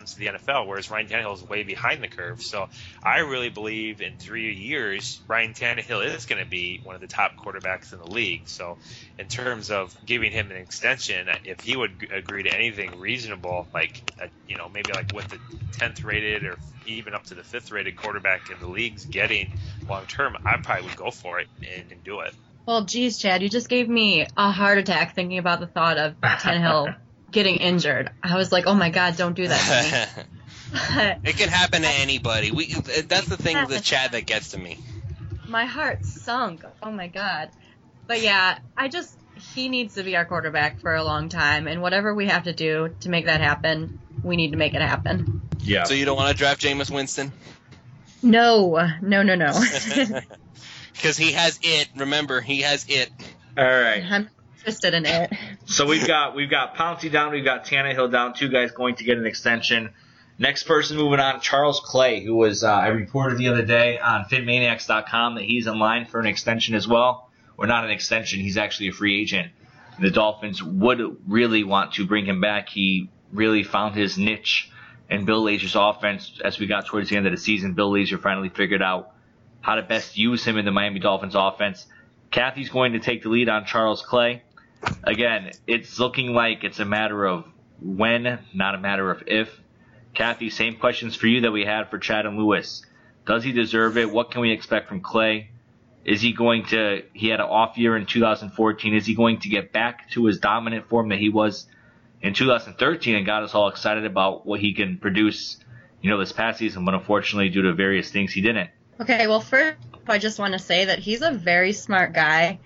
comes to the NFL, whereas Ryan Tannehill is way behind the curve. So I really believe in three years, Ryan Tannehill is going to be one of the top quarterbacks in the league. So in terms of giving him an extension, if he would agree to anything reasonable, like uh, you know maybe like what the tenth rated or even up to the fifth rated quarterback in the league's getting long term, I probably would go for it and, and do it. Well, geez, Chad, you just gave me a heart attack thinking about the thought of Tannehill getting injured. I was like, oh my god, don't do that to me. It can happen to anybody. We that's the thing with Chad that gets to me. my heart sunk. Oh my god. But yeah, I just he needs to be our quarterback for a long time, and whatever we have to do to make that happen, we need to make it happen. Yeah. So you don't want to draft Jameis Winston No, no, no, no. because he has it. Remember, he has it. All right. I'm interested in it. So we've got we've got Pouncey down, we've got Tannehill down, two guys going to get an extension. Next person moving on, Charles Clay, who was uh, I reported the other day on PhinManiacs.com that he's in line for an extension as well, or not an extension, he's actually a free agent. The Dolphins would really want to bring him back. He really found his niche in Bill Lazor's offense as we got towards the end of the season. Bill Lazor finally figured out how to best use him in the Miami Dolphins offense. Kathy's going to take the lead on Charles Clay. Again, it's looking like it's a matter of when, not a matter of if. Kathy, same questions for you that we had for Chad and Lewis. Does he deserve it? What can we expect from Clay? Is he going to, he had an off year in 2014. Is he going to get back to his dominant form that he was in 2013 and got us all excited about what he can produce, you know, this past season, but unfortunately due to various things he didn't. Okay, well, first, I just want to say that he's a very smart guy.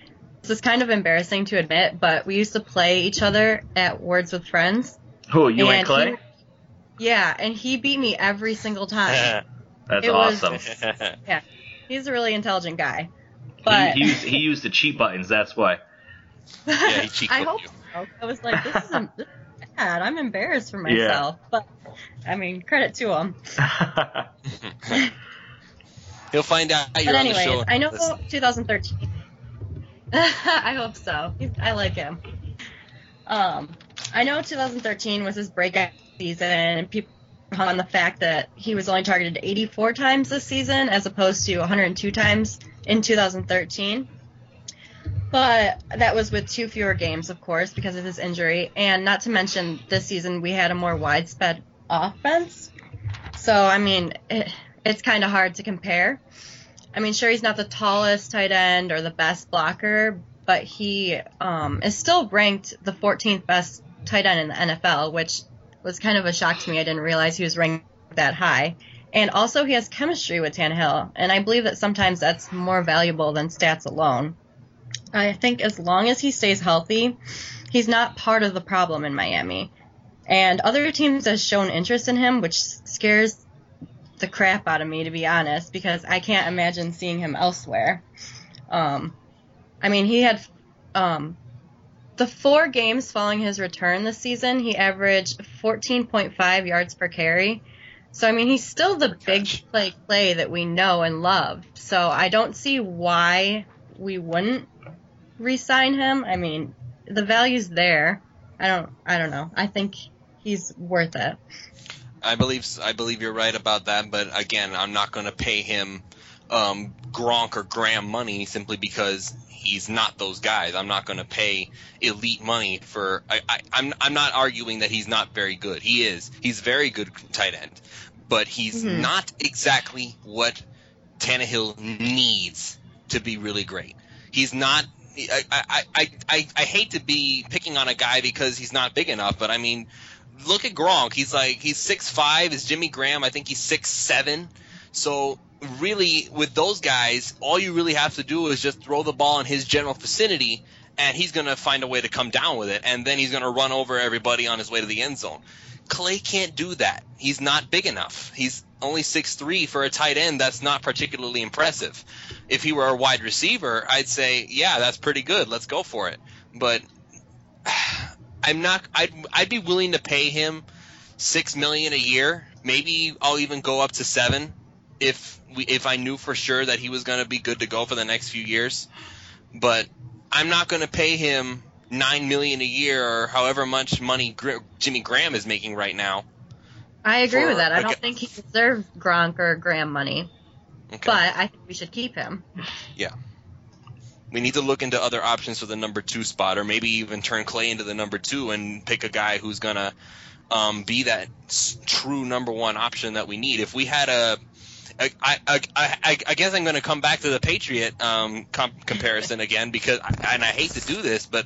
This is kind of embarrassing to admit, but we used to play each other at Words with Friends. Who, you and, and Clay? He, yeah, and he beat me every single time. That's it was- awesome. yeah, he's a really intelligent guy. But he, he, used, he used the cheat buttons, that's why. Yeah, he cheat I hope you. so. I was like, this is, a, this is bad. I'm embarrassed for myself. Yeah. myself. But, I mean, credit to him. He'll find out you're But on the show. anyways, I know Listen. 2013. I hope so. I like him. Um, I know 2013 was his breakout season, and people on the fact that he was only targeted 84 times this season, as opposed to 102 times in 2013. But that was with two fewer games, of course, because of his injury, and not to mention this season we had a more widespread offense. So I mean, it, it's kind of hard to compare. I mean, sure, he's not the tallest tight end or the best blocker, but he um, is still ranked the 14th best tight end in the NFL, which was kind of a shock to me. I didn't realize he was ranked that high. And also, he has chemistry with Tannehill, and I believe that sometimes that's more valuable than stats alone. I think as long as he stays healthy, he's not part of the problem in Miami. And other teams have shown interest in him, which scares the crap out of me, to be honest, because I can't imagine seeing him elsewhere. Um, I mean, he had um, the four games following his return this season, he averaged 14.5 yards per carry. So, I mean, he's still the big play play that we know and love. So, I don't see why we wouldn't re-sign him. I mean, the value's there. I don't, I don't know. I think he's worth it. I believe I believe you're right about that, but again, I'm not going to pay him um, Gronk or Graham money simply because he's not those guys. I'm not going to pay elite money for. I, I, I'm I'm not arguing that he's not very good. He is. He's very good tight end, but he's Mhm. not exactly what Tannehill needs to be really great. He's not. I, I, I, I, I hate to be picking on a guy because he's not big enough, but I mean, look at Gronk. He's like he's six five. Is Jimmy Graham? I think he's six seven. So really, with those guys, all you really have to do is just throw the ball in his general vicinity, and he's gonna find a way to come down with it, and then he's gonna run over everybody on his way to the end zone. Clay can't do that. He's not big enough. He's only six three for a tight end. That's not particularly impressive. If he were a wide receiver, I'd say, yeah, that's pretty good. Let's go for it. But I'm not. I'd I'd be willing to pay him six million a year. Maybe I'll even go up to seven if we if I knew for sure that he was going to be good to go for the next few years. But I'm not going to pay him nine million a year or however much money Gr- Jimmy Graham is making right now. I agree with that. I don't a- think he deserves Gronk or Graham money, Okay. but I think we should keep him. We need to look into other options for the number two spot, or maybe even turn Clay into the number two and pick a guy who's gonna um, be that true number one option that we need. If we had a, I, I, I, I, I guess I'm going to come back to the Patriot um, com- comparison again because, and I hate to do this, but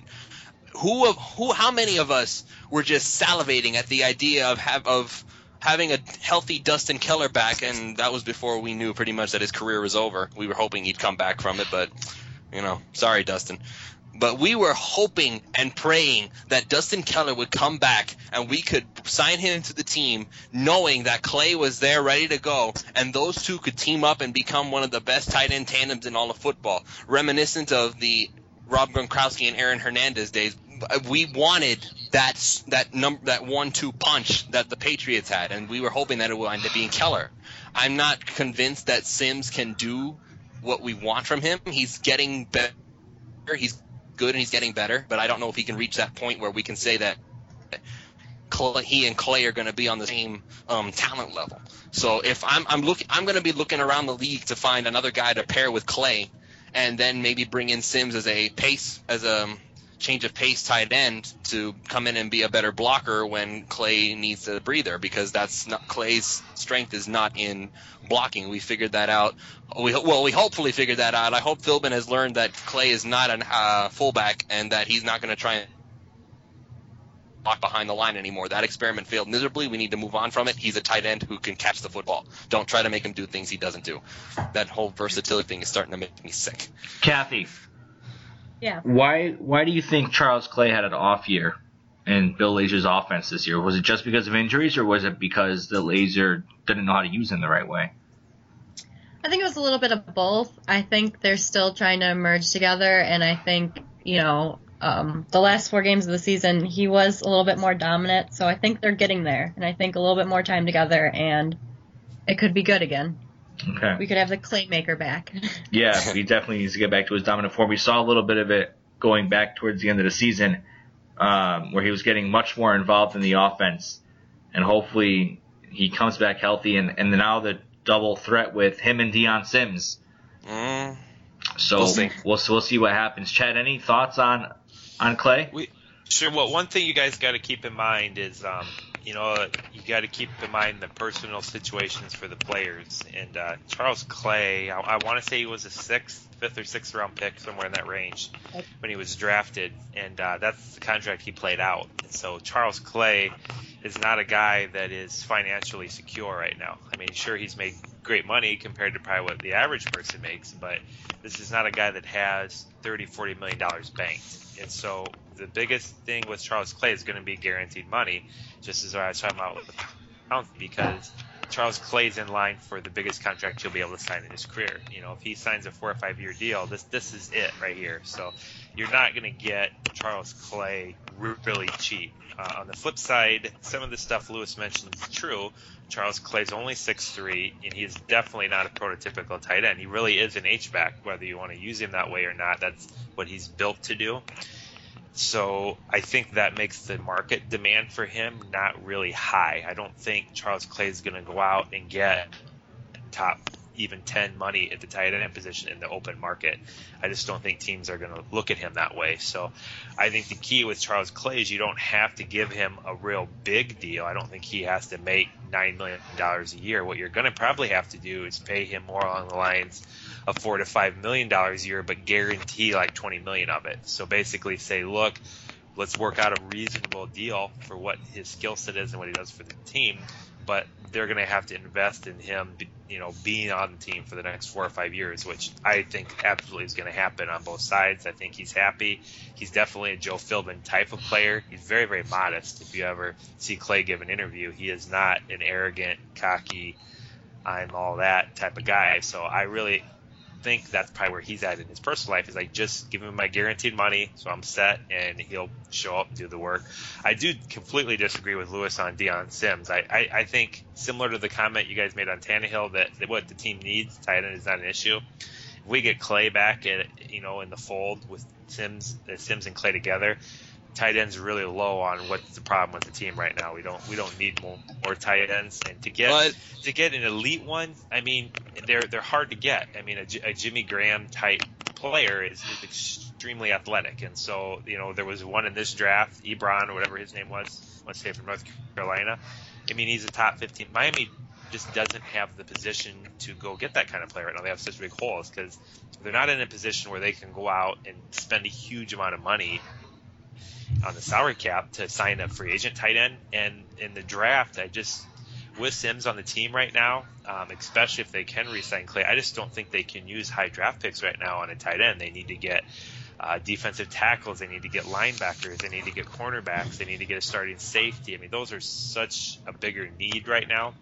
who of who, how many of us were just salivating at the idea of have of having a healthy Dustin Keller back, and that was before we knew pretty much that his career was over. We were hoping he'd come back from it, but you know, sorry, Dustin. But we were hoping and praying that Dustin Keller would come back and we could sign him to the team, knowing that Clay was there ready to go, and those two could team up and become one of the best tight end tandems in all of football, reminiscent of the Rob Gronkowski and Aaron Hernandez days. we wanted that that number that one two punch that the Patriots had, and we were hoping that it would end up being Keller. I'm not convinced that Sims can do what we want from him. He's getting better. He's good and he's getting better, but I don't know if he can reach that point where we can say that he and Clay are going to be on the same um, talent level. So if I'm I'm looking, I'm going to be looking around the league to find another guy to pair with Clay, and then maybe bring in Sims as a pace as a change of pace tight end to come in and be a better blocker when Clay needs a breather because that's not Clay's strength is not in blocking. We figured that out. We well we hopefully figured that out. I hope Philbin has learned that Clay is not a uh, fullback and that he's not going to try and block behind the line anymore. That experiment failed miserably. We need to move on from it. He's a tight end who can catch the football. Don't try to make him do things he doesn't do. That whole versatility thing is starting to make me sick. Kathy, Yeah. why why do you think Charles Clay had an off year in Bill Lazor's offense this year? Was it just because of injuries, or was it because the Lazor didn't know how to use him the right way? I think it was a little bit of both. I think they're still trying to merge together, and I think, you know, um, the last four games of the season, he was a little bit more dominant, so I think they're getting there, and I think a little bit more time together, and it could be good again. Okay. We could have the Claymaker back. Yeah, he definitely needs to get back to his dominant form. We saw a little bit of it going back towards the end of the season, um, where he was getting much more involved in the offense, and hopefully he comes back healthy. And, and now the double threat with him and Dion Sims. Mm, So We'll we'll see. we'll, we'll see what happens. Chad, any thoughts on on Clay? We sure. Well, one thing you guys got to keep in mind is, um, you know, you got to keep in mind the personal situations for the players. And uh, Charles Clay, I, I want to say he was a sixth, fifth or sixth round pick, somewhere in that range, when he was drafted, and uh, that's the contract he played out. And so Charles Clay is not a guy that is financially secure right now. I mean, sure, he's made great money compared to probably what the average person makes, but this is not a guy that has 30, 40 million dollars banked. And so the biggest thing with Charles Clay is going to be guaranteed money, just as I was talking about with the Pounds, because Charles Clay's in line for the biggest contract he'll be able to sign in his career. You know, if he signs a four or five year deal, this this is it right here. So you're not going to get Charles Clay really cheap. Uh, on the flip side, some of the stuff Lewis mentioned is true. Charles Clay's only 6'3", and he is definitely not a prototypical tight end. He really is an H-back, whether you want to use him that way or not. That's what he's built to do. So I think that makes the market demand for him not really high. I don't think Charles Clay is going to go out and get top even 10 money at the tight end position in the open market. I just don't think teams are going to look at him that way. So I think the key with Charles Clay is you don't have to give him a real big deal. I don't think he has to make $9 million a year. What you're going to probably have to do is pay him more along the lines of four to five million dollars a year, but guarantee like 20 million of it. So basically say, look, let's work out a reasonable deal for what his skill set is and what he does for the team. But they're going to have to invest in him, you know, being on the team for the next four or five years, which I think absolutely is going to happen on both sides. I think he's happy. He's definitely a Joe Philbin type of player. He's very, very modest. If you ever see Clay give an interview, he is not an arrogant, cocky, I'm all that type of guy. So I really think that's probably where he's at in his personal life is like just give him my guaranteed money so I'm set and he'll show up and do the work. I do completely disagree with Lewis on Dion Sims. I, I, I think similar to the comment you guys made on Tannehill that, that what the team needs, tight end is not an issue. If we get Clay back at you know in the fold with Sims uh, Sims and Clay together, tight ends really low on what's the problem with the team right now. We don't we don't need more, more tight ends and to get But to get an elite one, I mean, they're they're hard to get. I mean, a, a Jimmy Graham type player is, is extremely athletic, and so you know there was one in this draft, Ebron or whatever his name was, let's say from North Carolina. I mean, he's a top 15. Miami just doesn't have the position to go get that kind of player right now. They have such big holes because they're not in a position where they can go out and spend a huge amount of money on the salary cap to sign a free agent tight end. And in the draft, I just with Sims on the team right now, um, especially if they can re-sign Clay, I just don't think they can use high draft picks right now on a tight end. They need to get uh, defensive tackles, they need to get linebackers, they need to get cornerbacks, they need to get a starting safety. I mean, those are such a bigger need right now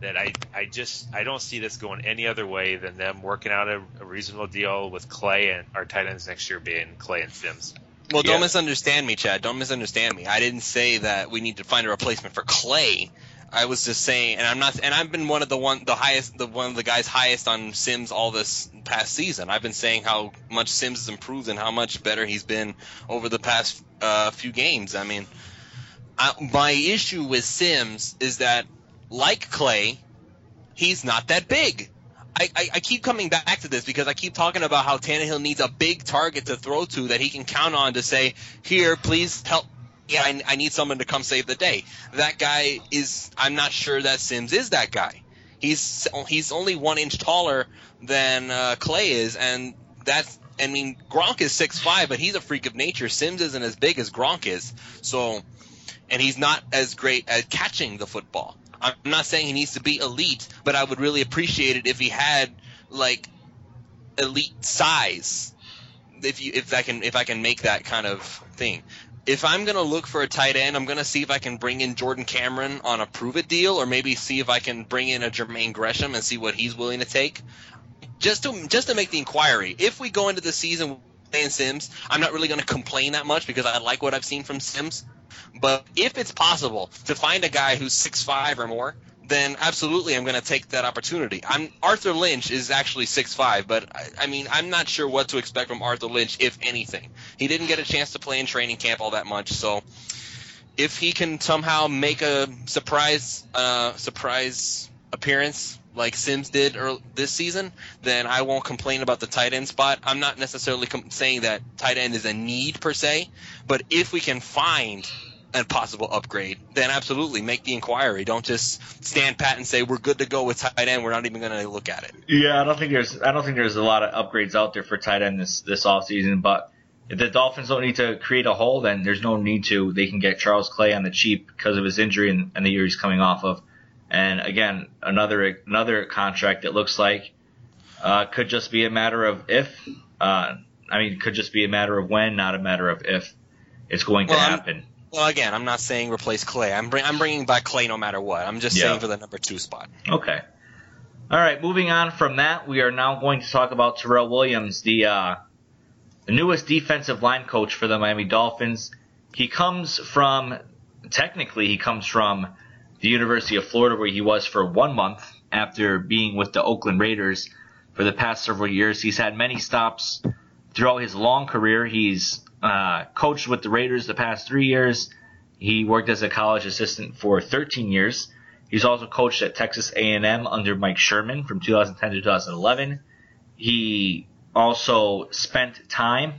that I, I just I don't see this going any other way than them working out a, a reasonable deal with Clay and our tight ends next year being Clay and Sims. Well, don't Yeah. misunderstand me, Chad. Don't misunderstand me. I didn't say that we need to find a replacement for Clay. I was just saying, and I'm not, and I've been one of the one, the highest, the one of the guys highest on Sims all this past season. I've been saying how much Sims has improved and how much better he's been over the past uh, few games. I mean, I, my issue with Sims is that, like Clay, he's not that big. I, I, I keep coming back to this because I keep talking about how Tannehill needs a big target to throw to that he can count on to say, here, please help. Yeah, I, I need someone to come save the day. That guy is. I'm not sure that Sims is that guy. He's he's only one inch taller than uh, Clay is, and that's. I mean, Gronk is six five, but he's a freak of nature. Sims isn't as big as Gronk is, so, and he's not as great at catching the football. I'm not saying he needs to be elite, but I would really appreciate it if he had like elite size. If you if I can if I can make that kind of thing. If I'm gonna look for a tight end, I'm gonna see if I can bring in Jordan Cameron on a prove it deal, or maybe see if I can bring in a Jermaine Gresham and see what he's willing to take. Just to just to make the inquiry. If we go into the season playing Sims, I'm not really gonna complain that much because I like what I've seen from Sims. But if it's possible to find a guy who's six five or more, then absolutely I'm going to take that opportunity. I'm Arthur Lynch is actually six five, but I, I mean I'm not sure what to expect from Arthur Lynch if anything. He didn't get a chance to play in training camp all that much, so if he can somehow make a surprise uh, surprise appearance like Sims did earl this season, then I won't complain about the tight end spot. I'm not necessarily com- saying that tight end is a need per se, but if we can find a possible upgrade, then absolutely make the inquiry. Don't just stand pat and say we're good to go with tight end. We're not even going to look at it. Yeah, I don't think there's I don't think there's a lot of upgrades out there for tight end this this offseason, but if the Dolphins don't need to create a hole, then there's no need to. They can get Charles Clay on the cheap because of his injury and, and the year he's coming off of. And again, another another contract that looks like uh, could just be a matter of if. Uh, I mean, could just be a matter of when, not a matter of if it's going to Well, I'm- happen. Well, again, I'm not saying replace Clay. I'm bring, I'm bringing back Clay no matter what. I'm just Yeah. saying for the number two spot. Okay. All right. Moving on from that, we are now going to talk about Terrell Williams, the uh, the newest defensive line coach for the Miami Dolphins. He comes from, technically, he comes from the University of Florida, where he was for one month after being with the Oakland Raiders for the past several years. He's had many stops throughout his long career. He's uh, coached with the Raiders the past three years. He worked as a college assistant for 13 years. He's also coached at Texas A&M under Mike Sherman from 2010 to 2011. He also spent time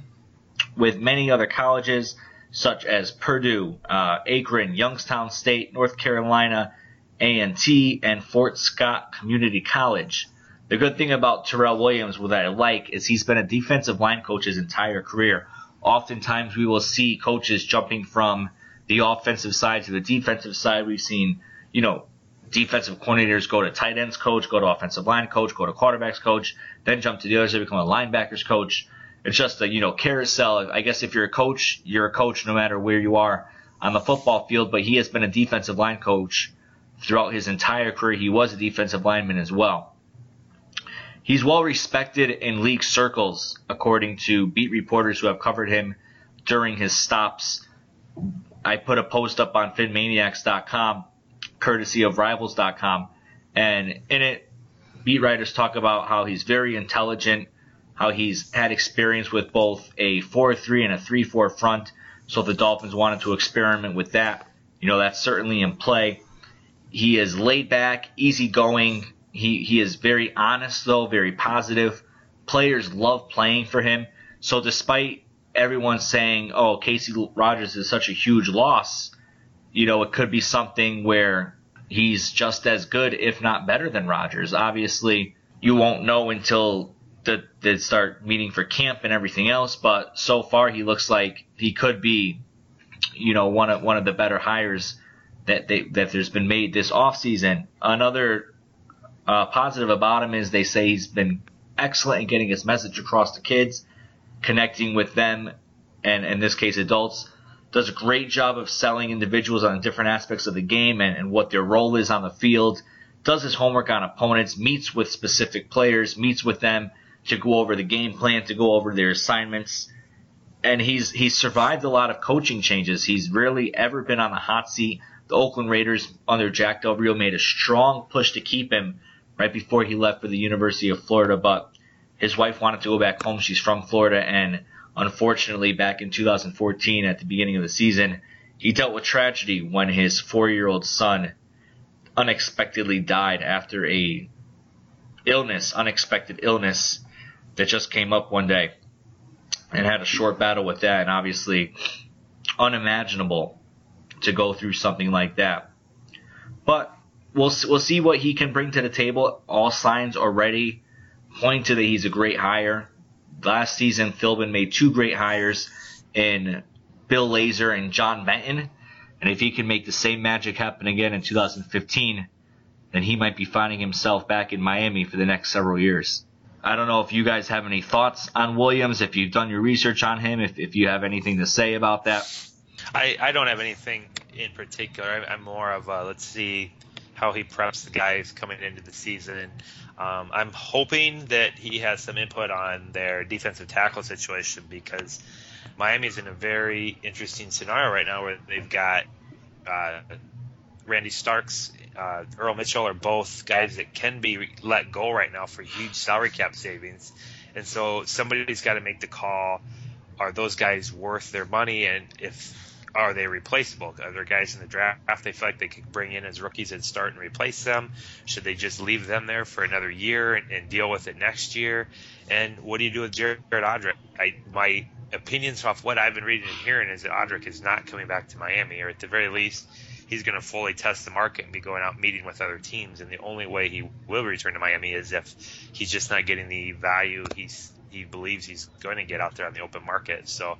with many other colleges such as Purdue, uh, Akron, Youngstown State, North Carolina, A&T, and Fort Scott Community College. The good thing about Terrell Williams, what I like, is he's been a defensive line coach his entire career. Oftentimes we will see coaches jumping from the offensive side to the defensive side. We've seen, you know, defensive coordinators go to tight ends coach, go to offensive line coach, go to quarterbacks coach, then jump to the other side, become a linebackers coach. It's just a, you know, carousel. I guess if you're a coach, you're a coach no matter where you are on the football field, but he has been a defensive line coach throughout his entire career. He was a defensive lineman as well. He's well respected in league circles, according to beat reporters who have covered him during his stops. I put a post up on PhinManiacs.com, courtesy of rivals.com, and in it, beat writers talk about how he's very intelligent, how he's had experience with both a 4-3 and a 3-4 front. So if the Dolphins wanted to experiment with that, you know, that's certainly in play. He is laid back, easygoing. He he is very honest though, very positive. Players love playing for him. So despite everyone saying, "Oh, Kacy Rodgers is such a huge loss," you know, it could be something where he's just as good, if not better than Rodgers. Obviously, you won't know until the, they start meeting for camp and everything else. But so far, he looks like he could be, you know, one of one of the better hires that they, that there's been made this offseason. Another uh, positive about him is they say he's been excellent in getting his message across to kids, connecting with them, and in this case, adults. Does a great job of selling individuals on different aspects of the game and, and what their role is on the field. Does his homework on opponents, meets with specific players, meets with them to go over the game plan, to go over their assignments. and he's he's survived a lot of coaching changes. He's rarely ever been on the hot seat. The Oakland Raiders under Jack Del Rio made a strong push to keep him right before he left for the University of Florida, but his wife wanted to go back home. She's from Florida, and unfortunately, back in 2014, at the beginning of the season, he dealt with tragedy when his four-year-old son unexpectedly died after a illness, unexpected illness that just came up one day, and had a short battle with that, and obviously unimaginable to go through something like that. But we'll we'll see what he can bring to the table. All signs already point to that he's a great hire. Last season, Philbin made two great hires in Bill Lazor and John Benton. And if he can make the same magic happen again in 2015, then he might be finding himself back in Miami for the next several years. I don't know if you guys have any thoughts on Williams, if you've done your research on him, if, if you have anything to say about that. I, I don't have anything in particular. I'm, I'm more of a, let's see how he preps the guys coming into the season. Um, I'm hoping that he has some input on their defensive tackle situation because Miami's in a very interesting scenario right now where they've got uh, Randy Starks, uh, Earl Mitchell are both guys that can be let go right now for huge salary cap savings. And so somebody's got to make the call. Are those guys worth their money? And if are they replaceable? Are there guys in the draft they feel like they could bring in as rookies and start and replace them? Should they just leave them there for another year and, and deal with it next year? And what do you do with Jared Odrick? I, my opinions off what I've been reading and hearing is that Odrick is not coming back to Miami, or at the very least, he's going to fully test the market and be going out meeting with other teams. And the only way he will return to Miami is if he's just not getting the value he's he believes he's going to get out there on the open market. So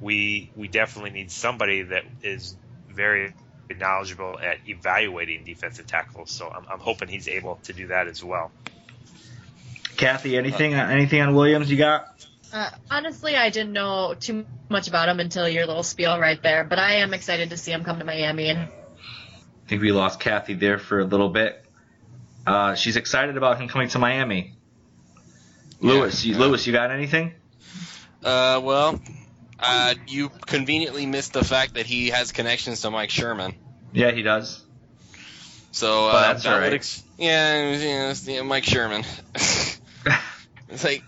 we we definitely need somebody that is very knowledgeable at evaluating defensive tackles. So I'm, I'm hoping he's able to do that as well. Kathy, anything anything on Williams you got? Uh, honestly, I didn't know too much about him until your little spiel right there, but I am excited to see him come to Miami. And I think we lost Kathy there for a little bit. Uh, she's excited about him coming to Miami. Lewis, you, Lewis, you got anything? Uh, well, uh, you conveniently missed the fact that he has connections to Mike Sherman. Yeah, he does. So uh, that's that right. ex- yeah, yeah, yeah, Mike Sherman. it's like,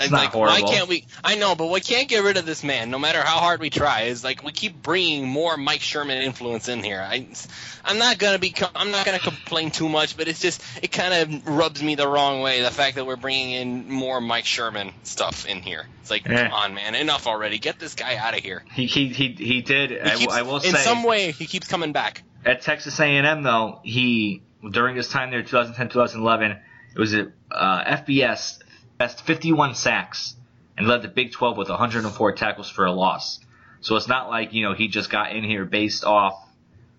it's not like why can't we? I know, but we can't get rid of this man, no matter how hard we try. Is like we keep bringing more Mike Sherman influence in here. I, I'm not gonna be, I'm not gonna complain too much, but it's just, it kind of rubs me the wrong way. The fact that we're bringing in more Mike Sherman stuff in here. It's like, Yeah. come on, man, enough already. Get this guy out of here. He he he, he did. He I, keeps- I will in say some way, he keeps coming back. at Texas A&M though, he during his time there, 2010 2011, it was a uh, FBS best 51 sacks and led the Big 12 with 104 tackles for a loss. So it's not like you know he just got in here based off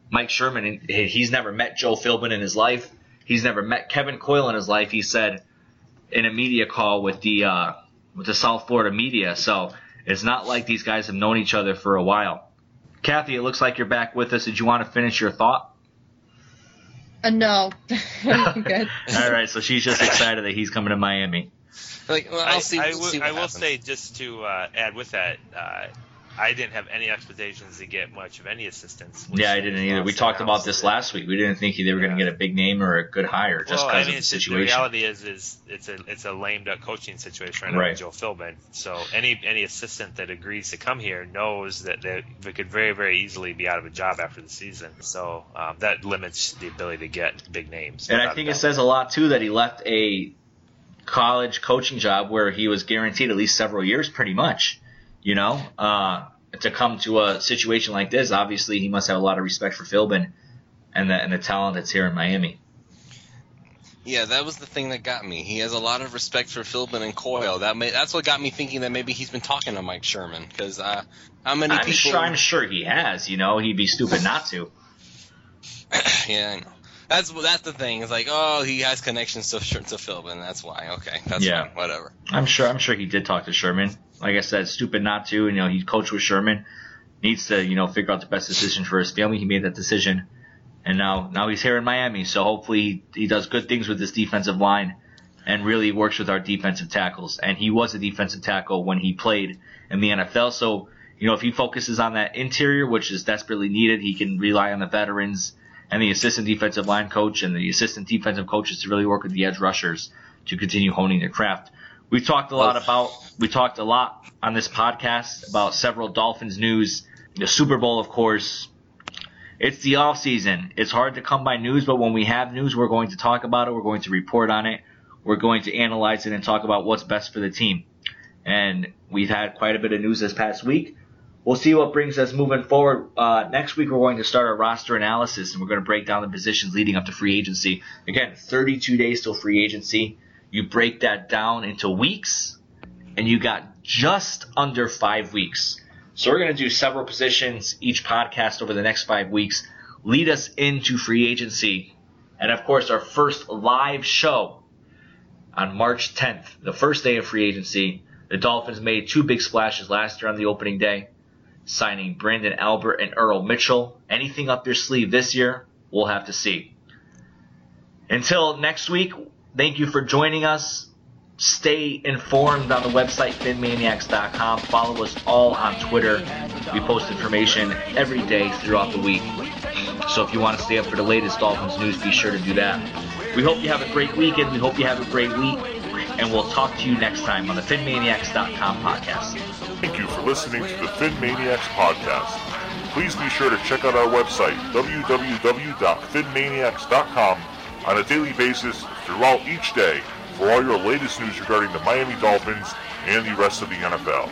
Mike Sherman. And he's never met Joe Philbin in his life. He's never met Kevin Coyle in his life. He said in a media call with the uh, with the South Florida media. So it's not like these guys have known each other for a while. Kathy, it looks like you're back with us. Did you want to finish your thought? uh, no. All right, so she's just excited that he's coming to Miami. Like, well, I'll I, see. I we'll see what I will say just to uh, add with that, uh, I didn't have any expectations to get much of any assistance. Yeah, I didn't either. We talked about this last week. We didn't think they were going to get a big name or a good hire just well, because I mean, of the it's just- situation. The reality is, is it's a it's a lame duck coaching situation right now Right. with Joe Philbin. So any any assistant that agrees to come here knows that they, they could very very easily be out of a job after the season. So um, that limits the ability to get big names. And I think it says a lot too that he left a college coaching job where he was guaranteed at least several years, pretty much. You know, uh, to come to a situation like this, obviously he must have a lot of respect for Philbin and the and the talent that's here in Miami. Yeah, that was the thing that got me. He has a lot of respect for Philbin and Coyle. That may, that's what got me thinking that maybe he's been talking to Mike Sherman because uh, how many I'm people? sure, I'm sure he has. You know, he'd be stupid not to. yeah, I know. That's that's the thing. It's like, oh, he has connections to to Philbin. That's why. Okay, that's Yeah. fine. Whatever. I'm sure. I'm sure he did talk to Sherman. Like I said, stupid not to. And you know, he coached with Sherman. Needs to, you know, figure out the best decision for his family. He made that decision, and now now he's here in Miami. So hopefully he, he does good things with this defensive line, and really works with our defensive tackles. And he was a defensive tackle when he played in the NFL. So, you know, if he focuses on that interior, which is desperately needed, he can rely on the veterans and the assistant defensive line coach and the assistant defensive coaches to really work with the edge rushers to continue honing their craft. We talked a lot about, we talked a lot on this podcast about several Dolphins news, the Super Bowl, of course. It's the off season. It's hard to come by news, but when we have news, we're going to talk about it. We're going to report on it. We're going to analyze it and talk about what's best for the team. And we've had quite a bit of news this past week. We'll see what brings us moving forward. Uh, next week, we're going to start our roster analysis and we're going to break down the positions leading up to free agency. Again, 32 days till free agency. You break that down into weeks and you got just under five weeks. So we're going to do several positions each podcast over the next five weeks, lead us into free agency. And of course, our first live show on March 10th, the first day of free agency. The Dolphins made two big splashes last year on the opening day, signing Branden Albert and Earl Mitchell. Anything up their sleeve this year, we'll have to see. Until next week, thank you for joining us. Stay informed on the website PhinManiacs.com. Follow us all on Twitter. We post information every day throughout the week. So if you want to stay up for the latest Dolphins news, be sure to do that. We hope you have a great weekend. We hope you have a great week. And we'll talk to you next time on the PhinManiacs.com podcast. Thank you for listening to the PhinManiacs podcast. Please be sure to check out our website, www.PhinManiacs.com, on a daily basis throughout each day for all your latest news regarding the Miami Dolphins and the rest of the NFL.